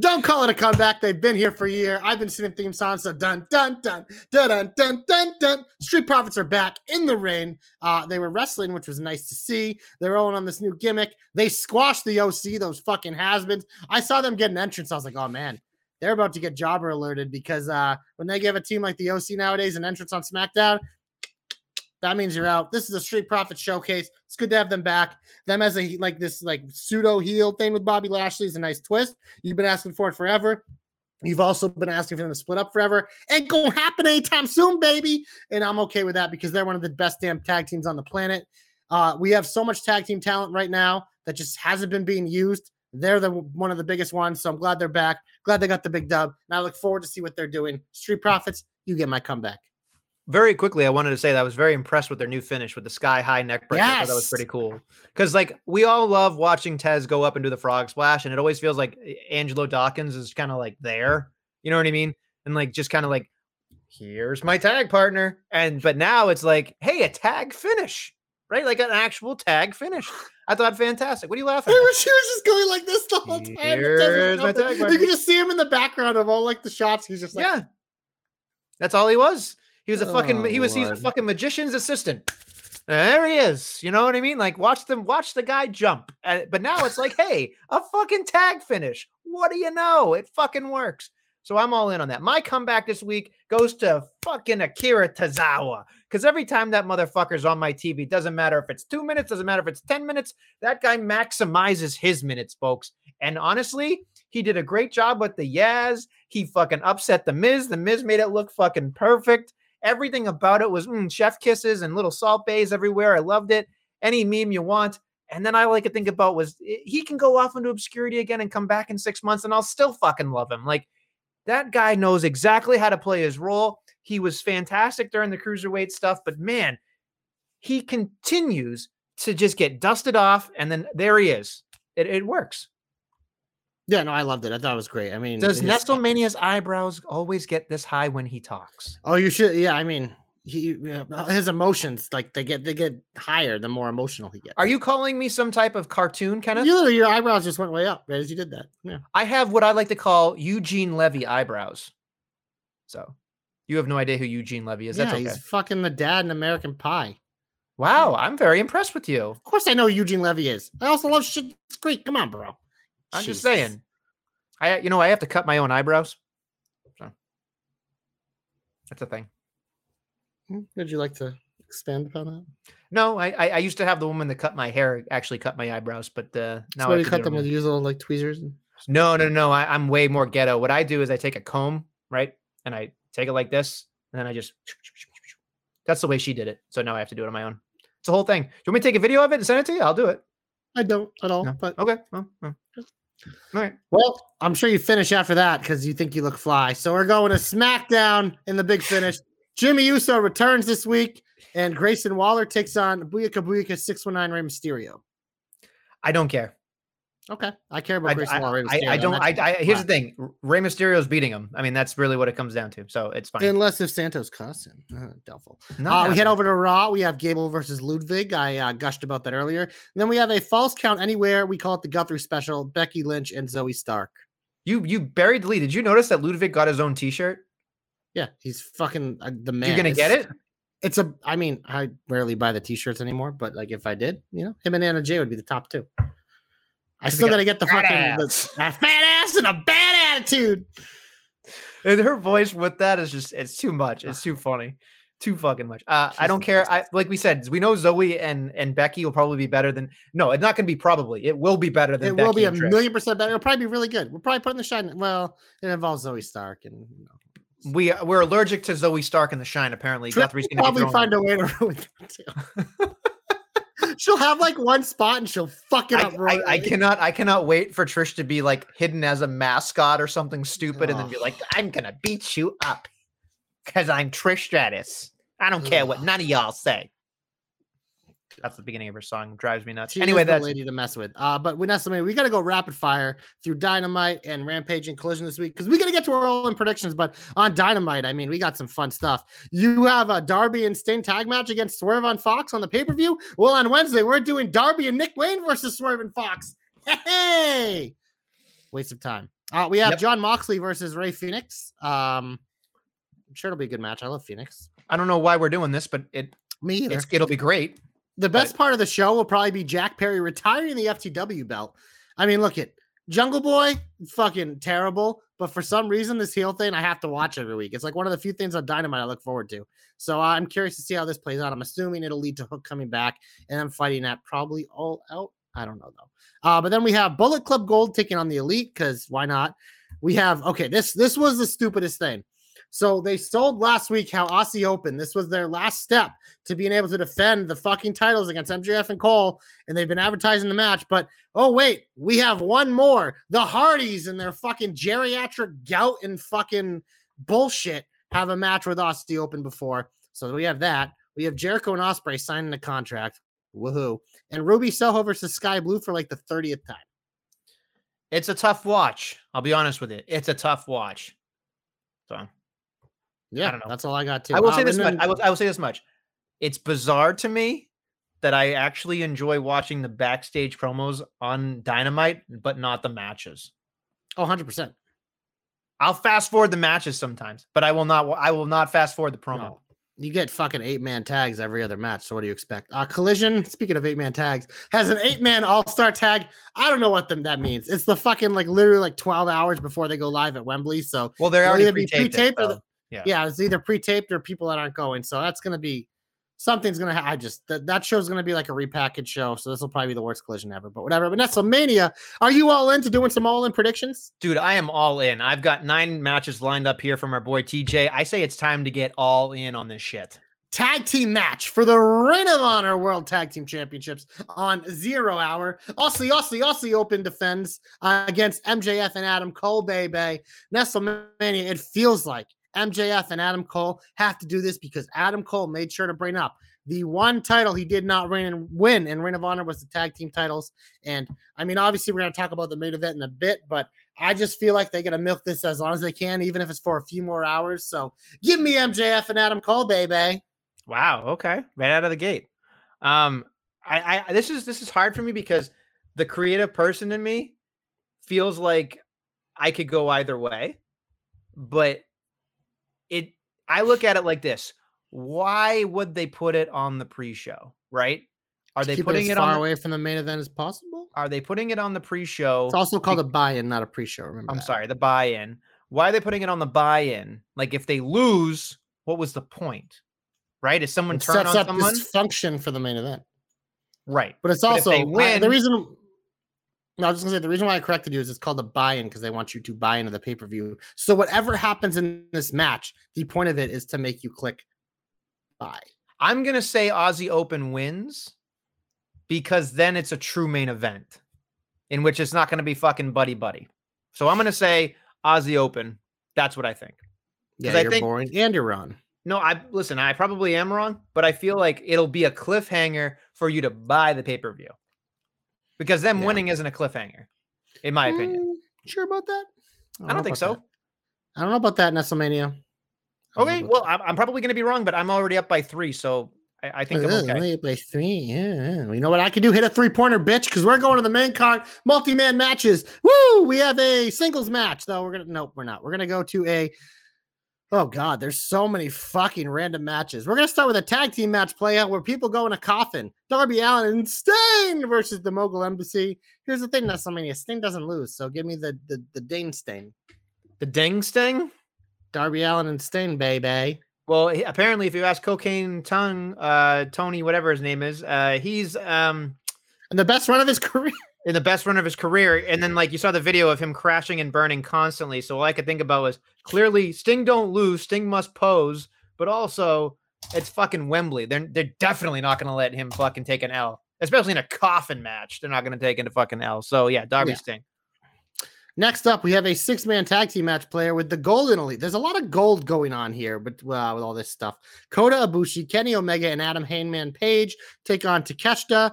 don't call it a comeback. They've been here for a year. I've been singing theme songs, so dun dun dun dun dun dun dun dun. Street Profits are back in the ring. Uh, they were wrestling, which was nice to see. They're rolling on this new gimmick. They squashed the OC, those fucking has-beens. I saw them get an entrance. I was like, oh man, they're about to get jobber alerted because uh, when they give a team like the OC nowadays an entrance on SmackDown, that means you're out. This is a Street Profit showcase. It's good to have them back. Them as a like this like pseudo heel thing with Bobby Lashley is a nice twist. You've been asking for it forever. You've also been asking for them to split up forever. Ain't gonna happen anytime soon, baby. And I'm okay with that because they're one of the best damn tag teams on the planet. Uh, we have so much tag team talent right now that just hasn't been being used. They're the one of the biggest ones, so I'm glad they're back. Glad they got the big dub, and I look forward to see what they're doing. Street Profits, you get my comeback. very quickly, I wanted to say that I was very impressed with their new finish with the sky high neck breaker. I thought that was pretty cool. Because like we all love watching Tez go up and do the frog splash, and it always feels like eh, Angelo Dawkins is kind of like there. You know what I mean? And like just kind of like, here's my tag partner. And but now it's like, hey, a tag finish, right? Like an actual tag finish. I thought fantastic. What are you laughing at? was, he was just going like this the whole time. Here's my tag You can just see him in the background of all like the shots. He's just like, yeah. That's all he was. He was a fucking Oh, he was he's a fucking magician's assistant. There he is. You know what I mean? Like watch them watch the guy jump. Uh, but now it's like, hey, a fucking tag finish. What do you know? It fucking works. So I'm all in on that. My comeback this week goes to fucking Akira Tozawa. Because every time that motherfucker's on my TV, doesn't matter if it's two minutes, doesn't matter if it's 10 minutes, that guy maximizes his minutes, folks. And honestly, he did a great job with the Yaz. He fucking upset the Miz. The Miz made it look fucking perfect. Everything about it was mm, chef kisses and little Salt Baes everywhere. I loved it. Any meme you want. And then I like to think about was he can go off into obscurity again and come back in six months, and I'll still fucking love him. Like that guy knows exactly how to play his role. He was fantastic during the cruiserweight stuff, but man, he continues to just get dusted off, and then there he is. It, it works. yeah, no, I loved it. I thought it was great. I mean, Does his- Nestlemania's eyebrows always get this high when he talks? Oh, you should. Yeah, I mean, he uh, his emotions like they get they get higher the more emotional he gets. Are you calling me some type of cartoon, Kenneth? You your eyebrows just went way up right as you did that. Yeah. I have what I like to call Eugene Levy eyebrows. So you have no idea who Eugene Levy is. That's yeah, okay. he's fucking the dad in American Pie. Wow, I'm very impressed with you. Of course, I know who Eugene Levy is. I also love shit. Creek. Come on, bro. I'm just saying. I you know I have to cut my own eyebrows. So that's a thing. Hmm, Would you like to expand upon that? No, I, I used to have the woman that cut my hair actually cut my eyebrows, but uh, now so I you cut them with use little like tweezers. And... No, no, no. I, I'm way more ghetto. What I do is I take a comb, right, and I take it like this, and then I just. That's the way she did it. So now I have to do it on my own. It's a whole thing. Do you want me to take a video of it and send it to you? I'll do it. I don't at all. No. But Okay. Well, well. All right. well, I'm sure you finish after that because you think you look fly. So we're going to SmackDown in the big finish. Jimmy Uso returns this week, and Grayson Waller takes on Booyaka Booyaka 619 Rey Mysterio. I don't care. Okay, I care about I, Grayson I, Waller. I, I don't. I, I, here's the thing. Rey Mysterio's beating him. I mean, that's really what it comes down to. So it's fine. Unless if Santos costs him, uh, doubtful. Not Uh, we head over to Raw. We have Gable versus Ludwig. I uh, gushed about that earlier. And then we have a false count anywhere. We call it the Guthrie special. Becky Lynch and Zoey Stark. You you buried the lead. Did you notice that Ludwig got his own T-shirt? Yeah, he's fucking uh, the man. You're gonna get it? It's a. I mean, I rarely buy the t-shirts anymore, but like if I did, you know, him and Anna Jay would be the top two. I still gotta get the fucking the, a fat ass and a bad attitude. And her voice with that is just it's too much. It's too (sighs) funny. Too fucking much. Uh, I don't care. I like we said, we know Zoey and and Becky will probably be better than no, it's not gonna be probably. It will be better than It Becky will be a million percent better. It'll probably be really good. We're probably putting the shine. Well, it involves Zoey Stark and you know, We we're allergic to Zoey Stark and the Shine. Apparently, Trish Guthrie's gonna probably find a way to (laughs) ruin that too. she'll have like one spot and she'll fuck it I, up. I, I cannot I cannot wait for Trish to be like hidden as a mascot or something stupid and then be like, I'm gonna beat you up because I'm Trish Stratus. I don't care what none of y'all say. That's the beginning of her song. Drives me nuts. Anyway, that's lady to mess with. Uh, but Vanessa, man, we got to go rapid fire through Dynamite and Rampage and Collision this week because we got to get to our all-in predictions. But on Dynamite, I mean, we got some fun stuff. You have a Darby and Sting tag match against Swerve on Fox on the pay-per-view. Well, on Wednesday, we're doing Darby and Nick Wayne versus Swerve and Fox. Hey, waste of time. Uh, we have Yep. Jon Moxley versus Rey Fénix. Um, I'm sure it'll be a good match. I love Fénix. I don't know why we're doing this, but it Me either. it's, it'll be great. The best part of the show will probably be Jack Perry retiring the FTW belt. I mean, look at Jungle Boy, fucking terrible. But for some reason, this heel thing I have to watch every week. It's like one of the few things on Dynamite I look forward to. So uh, I'm curious to see how this plays out. I'm assuming it'll lead to Hook coming back and I'm fighting that probably all out. I don't know though. Uh, but then we have Bullet Club Gold taking on the Elite because why not? We have okay. This this was the stupidest thing. So they sold last week how Aussie Open. This was their last step to being able to defend the fucking titles against MJF and Cole, and they've been advertising the match. But oh wait, we have one more. The Hardys and their fucking geriatric gout and fucking bullshit have a match with Aussie Open before. So we have that. We have Jericho and Ospreay signing a contract. Woohoo! And Ruby Soho versus Sky Blue for like the thirtieth time. It's a tough watch. I'll be honest with you. It's a tough watch. So Yeah, I don't know. that's all I got too. I will say Um, this and much. then- I will, I will say this much. It's bizarre to me that I actually enjoy watching the backstage promos on Dynamite, but not the matches. Oh, 100 percent. I'll fast forward the matches sometimes, but I will not. I will not fast forward the promo. No. You get fucking eight man tags every other match. So what do you expect? Uh, Collision, speaking of eight man tags, has an eight man all star tag. I don't know what them, that means. It's the fucking like literally like 12 hours before they go live at Wembley. So Well, they're already pre-taped. it, pre-taped or so, the- yeah. yeah, it's either pre taped or people that aren't going. So that's going to be something's going to ha- I just that, that show's going to be like a repackaged show. So this will probably be the worst collision ever, but whatever. But Mania, are you all into doing some all in predictions? Dude, I am all in. I've got nine matches lined up here from our boy TJ. I say it's time to get all in on this shit. tag team match for the Ring of Honor World Tag Team Championships on Zero Hour. Aussie, Aussie, Aussie Open defends uh, against MJF and Adam Cole, baby. WrestleMania, it feels like MJF and Adam Cole have to do this because Adam Cole made sure to bring up the one title he did not win and win in Ring of Honor was the tag team titles. And I mean, obviously, we're going to talk about the main event in a bit, but I just feel like they're going to milk this as long as they can, even if it's for a few more hours. So give me MJF and Adam Cole, baby. Wow. Okay. Right out of the gate. Um, I, I this is this is hard for me because the creative person in me feels like I could go either way, but it I look at it like this. Why would they put it on the pre-show? Right? Are they putting it it, far on? The, away from the main event as possible? are they putting it on the pre-show? It's also called a buy-in, not a pre-show. Remember? I'm that. sorry, the buy-in. Why are they putting it on the buy-in? Like if they lose, what was the point? right? Is someone It turn sets on up someone? dysfunction for the main event. Right. But it's But also I- win- the reason. No, I was just gonna say the reason why I corrected you is it's called a buy-in because they want you to buy into the pay-per-view. So whatever happens in this match, the point of it is to make you click buy. I'm gonna say Aussie Open wins because then it's a true main event in which it's not gonna be fucking buddy buddy. So I'm gonna say Aussie Open. That's what I think. Yeah, 'Cause I you're think- boring and you're wrong. No, I listen, I probably am wrong, but I feel like it'll be a cliffhanger for you to buy the pay-per-view. Because them Yeah. winning isn't a cliffhanger, in my opinion. Mm, sure about that? I don't think so. that. I don't know about that, Nestlemania. I Okay, well, I'm, I'm probably gonna be wrong, but I'm already up by three, so I, I think I'm Ugh, okay. By three, yeah, yeah. You know what I can do? Hit a three pointer, bitch, because we're going to the main card, multi man matches. Woo! We have a singles match, though. We're gonna nope, we're not. We're gonna go to a. Oh God, there's so many fucking random matches. We're gonna start with a tag team match play out where people go in a coffin. Darby Allin and Sting versus the Mogul Embassy. Here's the thing, Nestlemania. Sting doesn't lose, so give me the the the Dane Sting. The ding sting. Darby Allin and Sting, baby. Well, he- apparently, if you ask Cocaine Tongue, uh, Tony, whatever his name is, uh, he's um And the best run of his (laughs) career. In the best run of his career. And then, like, you saw the video of him crashing and burning constantly. So all I could think about was clearly Sting don't lose, Sting must pose, but also it's fucking Wembley. They're they're definitely not gonna let him fucking take an L, especially in a coffin match. They're not gonna take into fucking L. So yeah, Darby Yeah. Sting. Next up, we have a six man tag team match player with the Golden Elite. There's a lot of gold going on here, but uh, with all this stuff, Kota Ibushi, Kenny Omega, and Adam Hangman Page take on Takeshita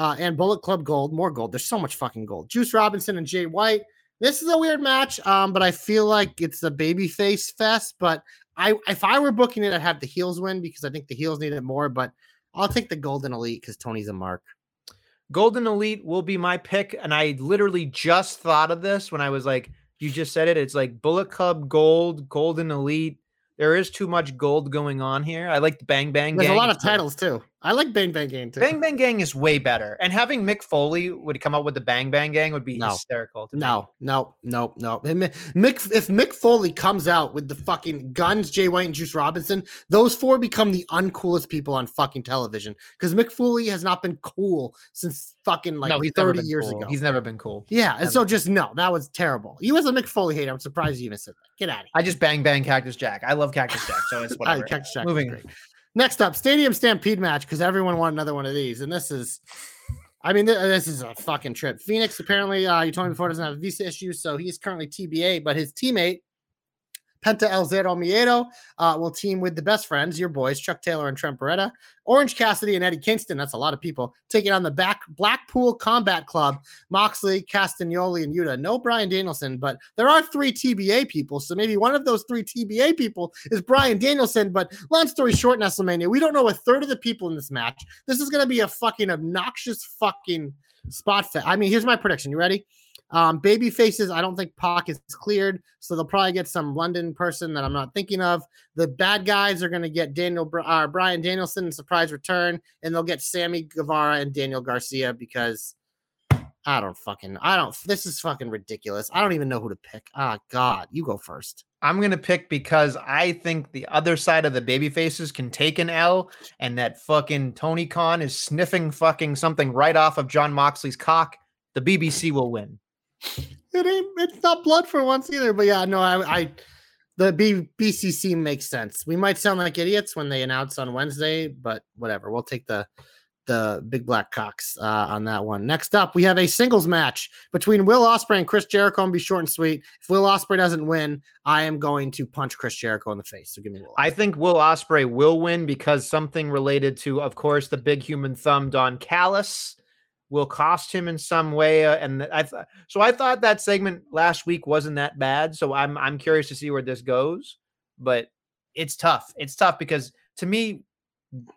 uh, and Bullet Club Gold. More gold. There's so much fucking gold. Juice Robinson and Jay White. This is a weird match, um, but I feel like it's a babyface fest. But I, if I were booking it, I'd have the heels win because I think the heels need it more. But I'll take the Golden Elite because Tony's a mark. Golden Elite will be my pick. And I literally just thought of this when I was like, you just said it. It's like Bullet Club Gold, Golden Elite. There is too much gold going on here. I like the Bang Bang There's Gang. a lot of titles too. I like Bang Bang Gang too. Bang Bang Gang is way better. And having Mick Foley would come up with the Bang Bang Gang would be No. hysterical. to. No, no, no, no. And Mick, if Mick Foley comes out with the fucking guns, Jay White and Juice Robinson, those four become the uncoolest people on fucking television. Because Mick Foley has not been cool since fucking like no, he's 30 years cool. ago. He's never been cool. yeah, and never. so just no, that was terrible. You as a Mick Foley hater, I'm surprised you even said that. Get out of here. I just bang bang Cactus Jack. I love Cactus Jack, so it's (laughs) I, whatever. Cactus Jack Moving. Next up, Stadium Stampede match because everyone wanted another one of these, and this is, I mean, th- this is a fucking trip. Fénix apparently, uh, you told me before, doesn't have visa issues, so he's currently TBA, but his teammate. Penta El Zero Miedo uh, will team with the best friends, your boys, Chuck Taylor and Trent Beretta, Orange Cassidy and Eddie Kingston. That's a lot of people taking on the back Blackpool Combat Club, Moxley, Castagnoli, and Yuta. No Bryan Danielson, but there are three TBA people. So maybe one of those three TBA people is Bryan Danielson. But long story short, Nestlemania, we don't know a third of the people in this match. This is going to be a fucking obnoxious fucking spot fit. I mean, here's my prediction. You ready? Um, baby faces, I don't think Pac is cleared, so they'll probably get some London person that I'm not thinking of. The bad guys are going to get Daniel uh, Bryan Danielson surprise return, and they'll get Sammy Guevara and Daniel Garcia because I don't fucking I don't. This is fucking ridiculous. I don't even know who to pick. Ah, God, you go first. I'm gonna pick because I think the other side of the baby faces can take an L, and that fucking Tony Khan is sniffing fucking something right off of Jon Moxley's cock. The BBC will win. It ain't. It's not blood for once either. But yeah, no, I. I the B, BCC makes sense. We might sound like idiots when they announce on Wednesday, but whatever. We'll take the the big black cocks uh, on that one. Next up, we have a singles match between Will Ospreay and Chris Jericho. And be short and sweet. If Will Ospreay doesn't win, I am going to punch Chris Jericho in the face. So give me Will. I think Will Ospreay will win because something related to, of course, the big human thumb Don Callis will cost him in some way. Uh, and I th- so I thought that segment last week wasn't that bad. So I'm I'm curious to see where this goes. But it's tough. It's tough because to me,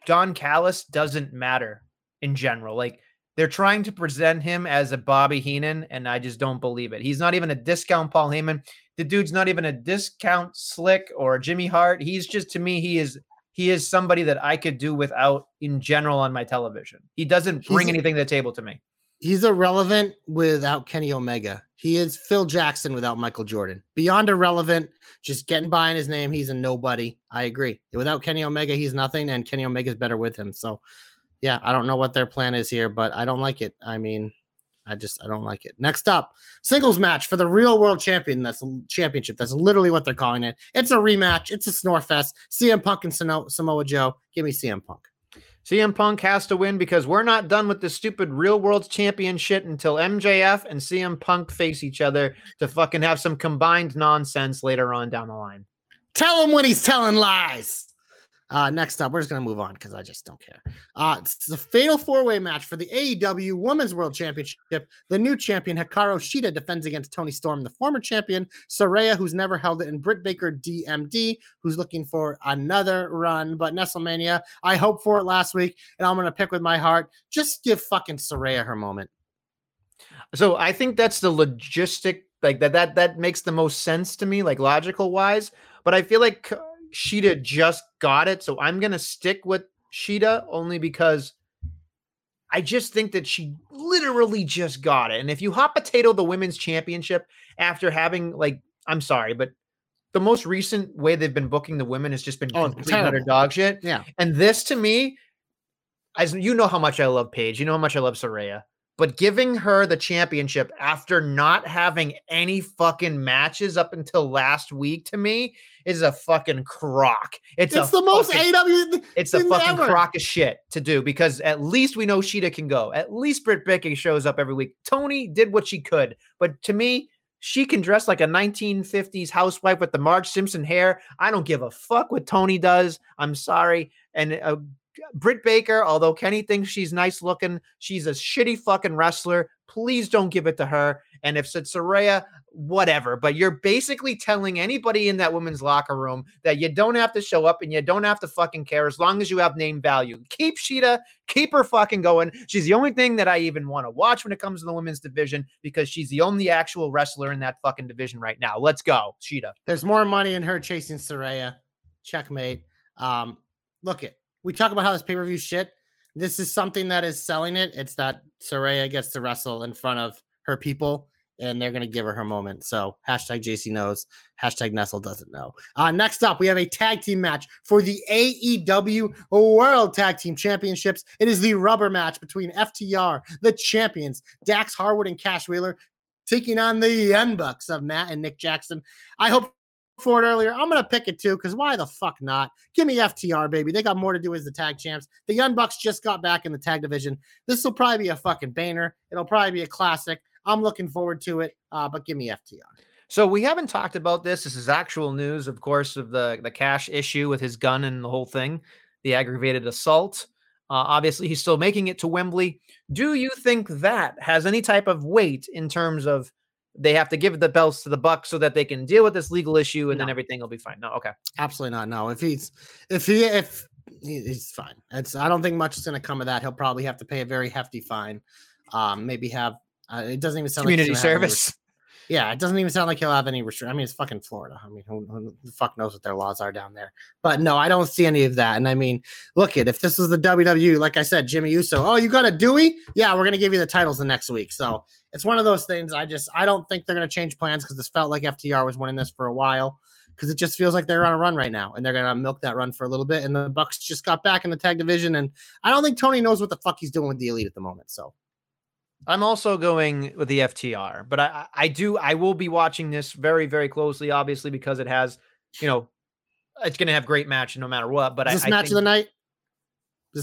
Don Callis doesn't matter in general. Like they're trying to present him as a Bobby Heenan, and I just don't believe it. He's not even a discount Paul Heyman. The dude's not even a discount Slick or Jimmy Hart. He's just to me, he is he is somebody that I could do without in general on my television. He doesn't bring He's- anything to the table to me. He's irrelevant without Kenny Omega. He is Phil Jackson without Michael Jordan. Beyond irrelevant, just getting by in his name. He's a nobody. I agree. Without Kenny Omega, he's nothing, and Kenny Omega Omega's better with him. So, yeah, I don't know what their plan is here, but I don't like it. I mean, I just I don't like it. Next up, singles match for the real world champion. That's a championship. That's literally what they're calling it. It's a rematch. It's a snore fest. CM Punk and Samoa Joe. Give me CM Punk. CM Punk has to win because we're not done with this stupid real world champion shit until MJF and CM Punk face each other to fucking have some combined nonsense later on down the line. Tell him when he's telling lies. Uh, next up, we're just to move on because I just don't care. Uh, it's a fatal four way match for the AEW Women's World Championship. The new champion, Hikaru Shida, defends against Toni Storm, the former champion, Saraya, who's never held it, and Britt Baker, DMD, who's looking for another run. But Nestlemania, I hope for it last week, and I'm to pick with my heart. Just give fucking Saraya her moment. So I think that's the logistic, like that, that, that makes the most sense to me, like logical wise. But I feel like Shida just got it. So I'm going to stick with Shida only because I just think that she literally just got it. And if you hot potato the women's championship after having, like, I'm sorry, but the most recent way they've been booking the women has just been oh, complete dog shit. Yeah. And this to me, as you know how much I love Paige, you know how much I love Saraya. But giving her the championship after not having any fucking matches up until last week to me is a fucking crock. It's, it's the most AW. It's a fucking ever. crock of shit to do because at least we know Shida can go. At least Britt Baker shows up every week. Toni did what she could, but to me, she can dress like a 1950s housewife with the Marge Simpson hair. I don't give a fuck what Toni does. I'm sorry. And uh, Britt Baker, although Kenny thinks she's nice looking, she's a shitty fucking wrestler. Please don't give it to her. And if it's Saraya, whatever. But you're basically telling anybody in that women's locker room that you don't have to show up and you don't have to fucking care as long as you have name value. Keep Shida, keep her fucking going. She's the only thing that I even want to watch when it comes to the women's division because she's the only actual wrestler in that fucking division right now. Let's go, Shida. There's more money in her chasing Saraya. Checkmate. Um, look it we talk about how this pay per view shit. This is something that is selling it. It's that Saraya gets to wrestle in front of her people, and they're going to give her her moment. So hashtag JC knows, hashtag Nestle doesn't know. Uh, next up, we have a tag team match for the AEW World Tag Team Championships. It is the rubber match between FTR, the champions, Dax Harwood and Cash Wheeler, taking on the Young Bucks of Matt and Nick Jackson. I hope for it earlier. I'm gonna pick it too, because why the fuck not? Give me FTR, baby. They got more to do as the tag champs. The Young Bucks just got back in the tag division. This will probably be a fucking banner. It'll probably be a classic. I'm looking forward to it. Uh, but give me FTR. So we haven't talked about this. This is actual news, of course, of the the cash issue with his gun and the whole thing, the aggravated assault. Uh, obviously, he's still making it to Wembley. Do you think that has any type of weight in terms of they have to give the belts to the Bucks so that they can deal with this legal issue and no. then everything will be fine. No, okay. Absolutely not. No. If he's if he if he's fine. It's I don't think much is going to come of that. He'll probably have to pay a very hefty fine. Um, maybe have uh, it doesn't even sound community like service. Yeah, it doesn't even sound like he'll have any restriction. I mean, it's fucking Florida. I mean, who, who, the fuck knows what their laws are down there? But no, I don't see any of that. And I mean, look at if this was the WWE, like I said, Jimmy Uso. Oh, you got a Dewey? Yeah, we're gonna give you the titles the next week. So it's one of those things. I just I don't think they're to change plans because this felt like FTR was winning this for a while because it just feels like they're on a run right now and they're to milk that run for a little bit. And the Bucks just got back in the tag division, and I don't think Tony knows what the fuck he's doing with the elite at the moment. So. I'm also going with the FTR, but I, I do I will be watching this very very closely, obviously because it has, you know, it's going to have great match no matter what. But Is this I, match I of the night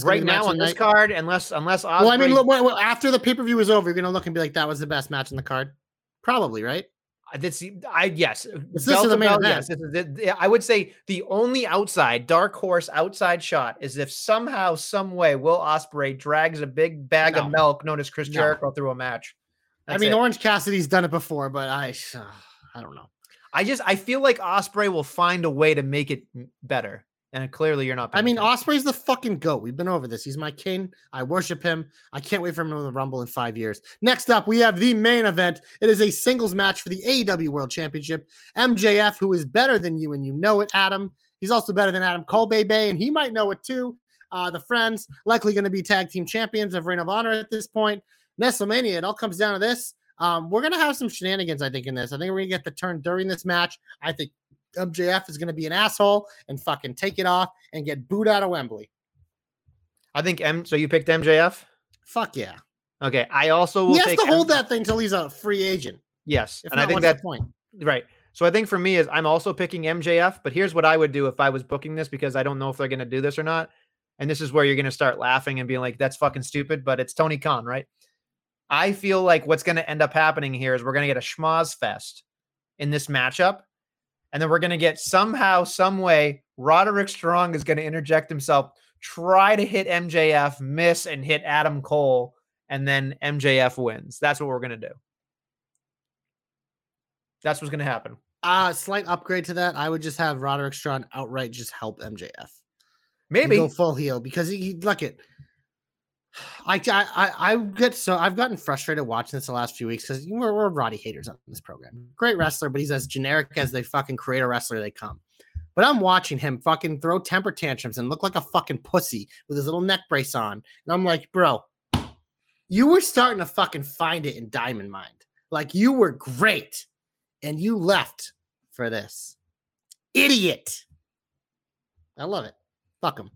right now on this card, unless unless Ospreay... well, I mean, look, well, after the pay per view is over, you're gonna look and be like, that was the best match in the card, probably, right? That's I yes. This is the main event. Yes, I would say the only outside dark horse outside shot is if somehow, some way, Will Ospreay drags a big bag no. of milk known as Chris no. Jericho through a match. That's I mean, it. Orange Cassidy's done it before, but I, uh, (sighs) I don't know. I just I feel like Ospreay will find a way to make it better. And clearly, you're not. I mean, Ospreay's the fucking goat. We've been over this. He's my king. I worship him. I can't wait for him to the Rumble in five years. Next up, we have the main event. It is a singles match for the AEW World Championship. MJF, who is better than you, and you know it, Adam. He's also better than Adam Cole, baby, and he might know it too. Uh, the friends likely going to be tag team champions of Ring of Honor at this point. WrestleMania. it all comes down to this. Um, we're gonna have some shenanigans, I think, in this. I think we're gonna get the turn during this match. I think MJF is gonna be an asshole and fucking take it off and get booed out of Wembley. I think M. So you picked MJF. Fuck yeah. Okay. I also will He has to hold M- that thing till he's a free agent. Yes, If and I think that point. right. So I think for me is I'm also picking MJF, but here's what I would do if I was booking this because I don't know if they're going to do this or not. And this is where you're going to start laughing and being like, "That's fucking stupid," but it's Tony Khan, right? I feel like what's going to end up happening here is we're going to get a schmoz fest in this matchup, and then we're going to get somehow, some way, Roderick Strong is going to interject himself, try to hit MJF, miss, and hit Adam Cole, and then MJF wins. That's what we're going to do. That's what's going to happen. Uh slight upgrade to that. I would just have Roderick Strong outright just help MJF. Maybe. go full heel because he, he look it. I, I I get so I've gotten frustrated watching this the last few weeks because we're, we're Roddy haters on this program. Great wrestler, but he's as generic as they fucking create a wrestler they come. But I'm watching him fucking throw temper tantrums and look like a fucking pussy with his little neck brace on, and I'm like, bro, you were starting to fucking find it in Diamond Mind. Like you were great, and you left for this, idiot. I love it. Fuck him.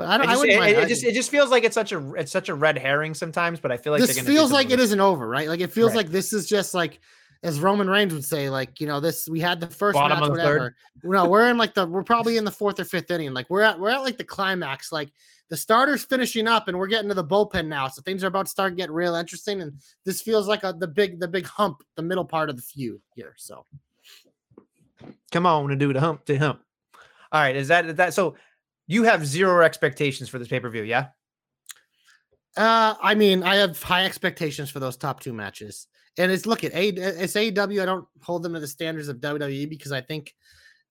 But I don't. I just, wouldn't it, it I- just it just feels like it's such a it's such a red herring sometimes, but I feel like this they're gonna feels like it isn't over, right? Like it feels Right. like this is just like as Roman Reigns would say, like you know, this we had the first Bottom match, of the third. whatever. No, we're in like the we're probably in the fourth or fifth inning. Like we're at we're at like the climax. Like the starters finishing up, and we're getting to the bullpen now. So things are about to start getting real interesting. And this feels like a, the big the big hump, the middle part of the feud here. So Come on and do the hump to hump. All right, is that is that so? You have zero expectations for this pay per view, yeah? Uh, I mean, I have high expectations for those top two matches, and it's look at A. It's AEW. I don't hold them to the standards of WWE because I think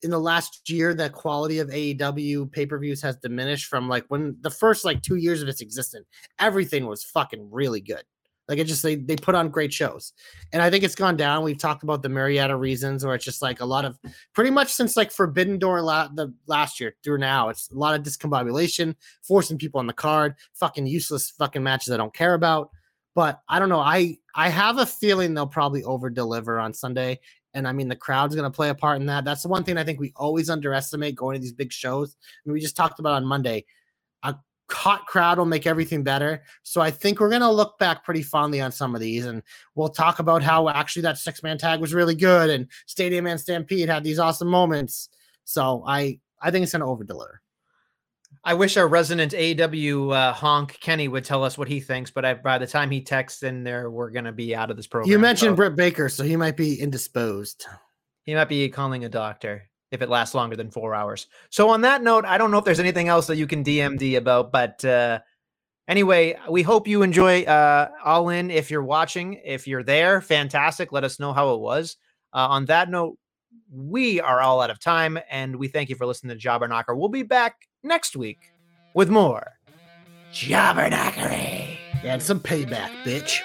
in the last year the quality of AEW pay per views has diminished from like when the first like two years of its existence, everything was fucking really good. Like it just they they put on great shows, and I think it's gone down. We've talked about the of reasons, where it's just like a lot of pretty much since like Forbidden Door la- the last year through now, it's a lot of discombobulation, forcing people on the card, fucking useless fucking matches I don't care about. But I don't know. I I have a feeling they'll probably over deliver on Sunday. And I mean, the crowd's going to play a part in that. That's the one thing I think we always underestimate going to these big shows. I mean, we just talked about on Monday. A hot crowd will make everything better. So I think we're going to look back pretty fondly on some of these. And we'll talk about how actually that six man tag was really good. And Stadium and Stampede had these awesome moments. So I, I think it's going to over deliver. I wish our resident AW uh, honk Kenny would tell us what he thinks, but I, by the time he texts in there, we're gonna be out of this program. You mentioned so Britt Baker, so he might be indisposed. he might be calling a doctor if it lasts longer than four hours. So on that note, I don't know if there's anything else that you can DMD about, but uh, anyway, we hope you enjoy uh, All In. If you're watching, if you're there, fantastic. Let us know how it was. Uh, on that note, we are all out of time, and we thank you for listening to Jobber Knocker. We'll be back next week with more Jobber Knockery. And some payback, bitch.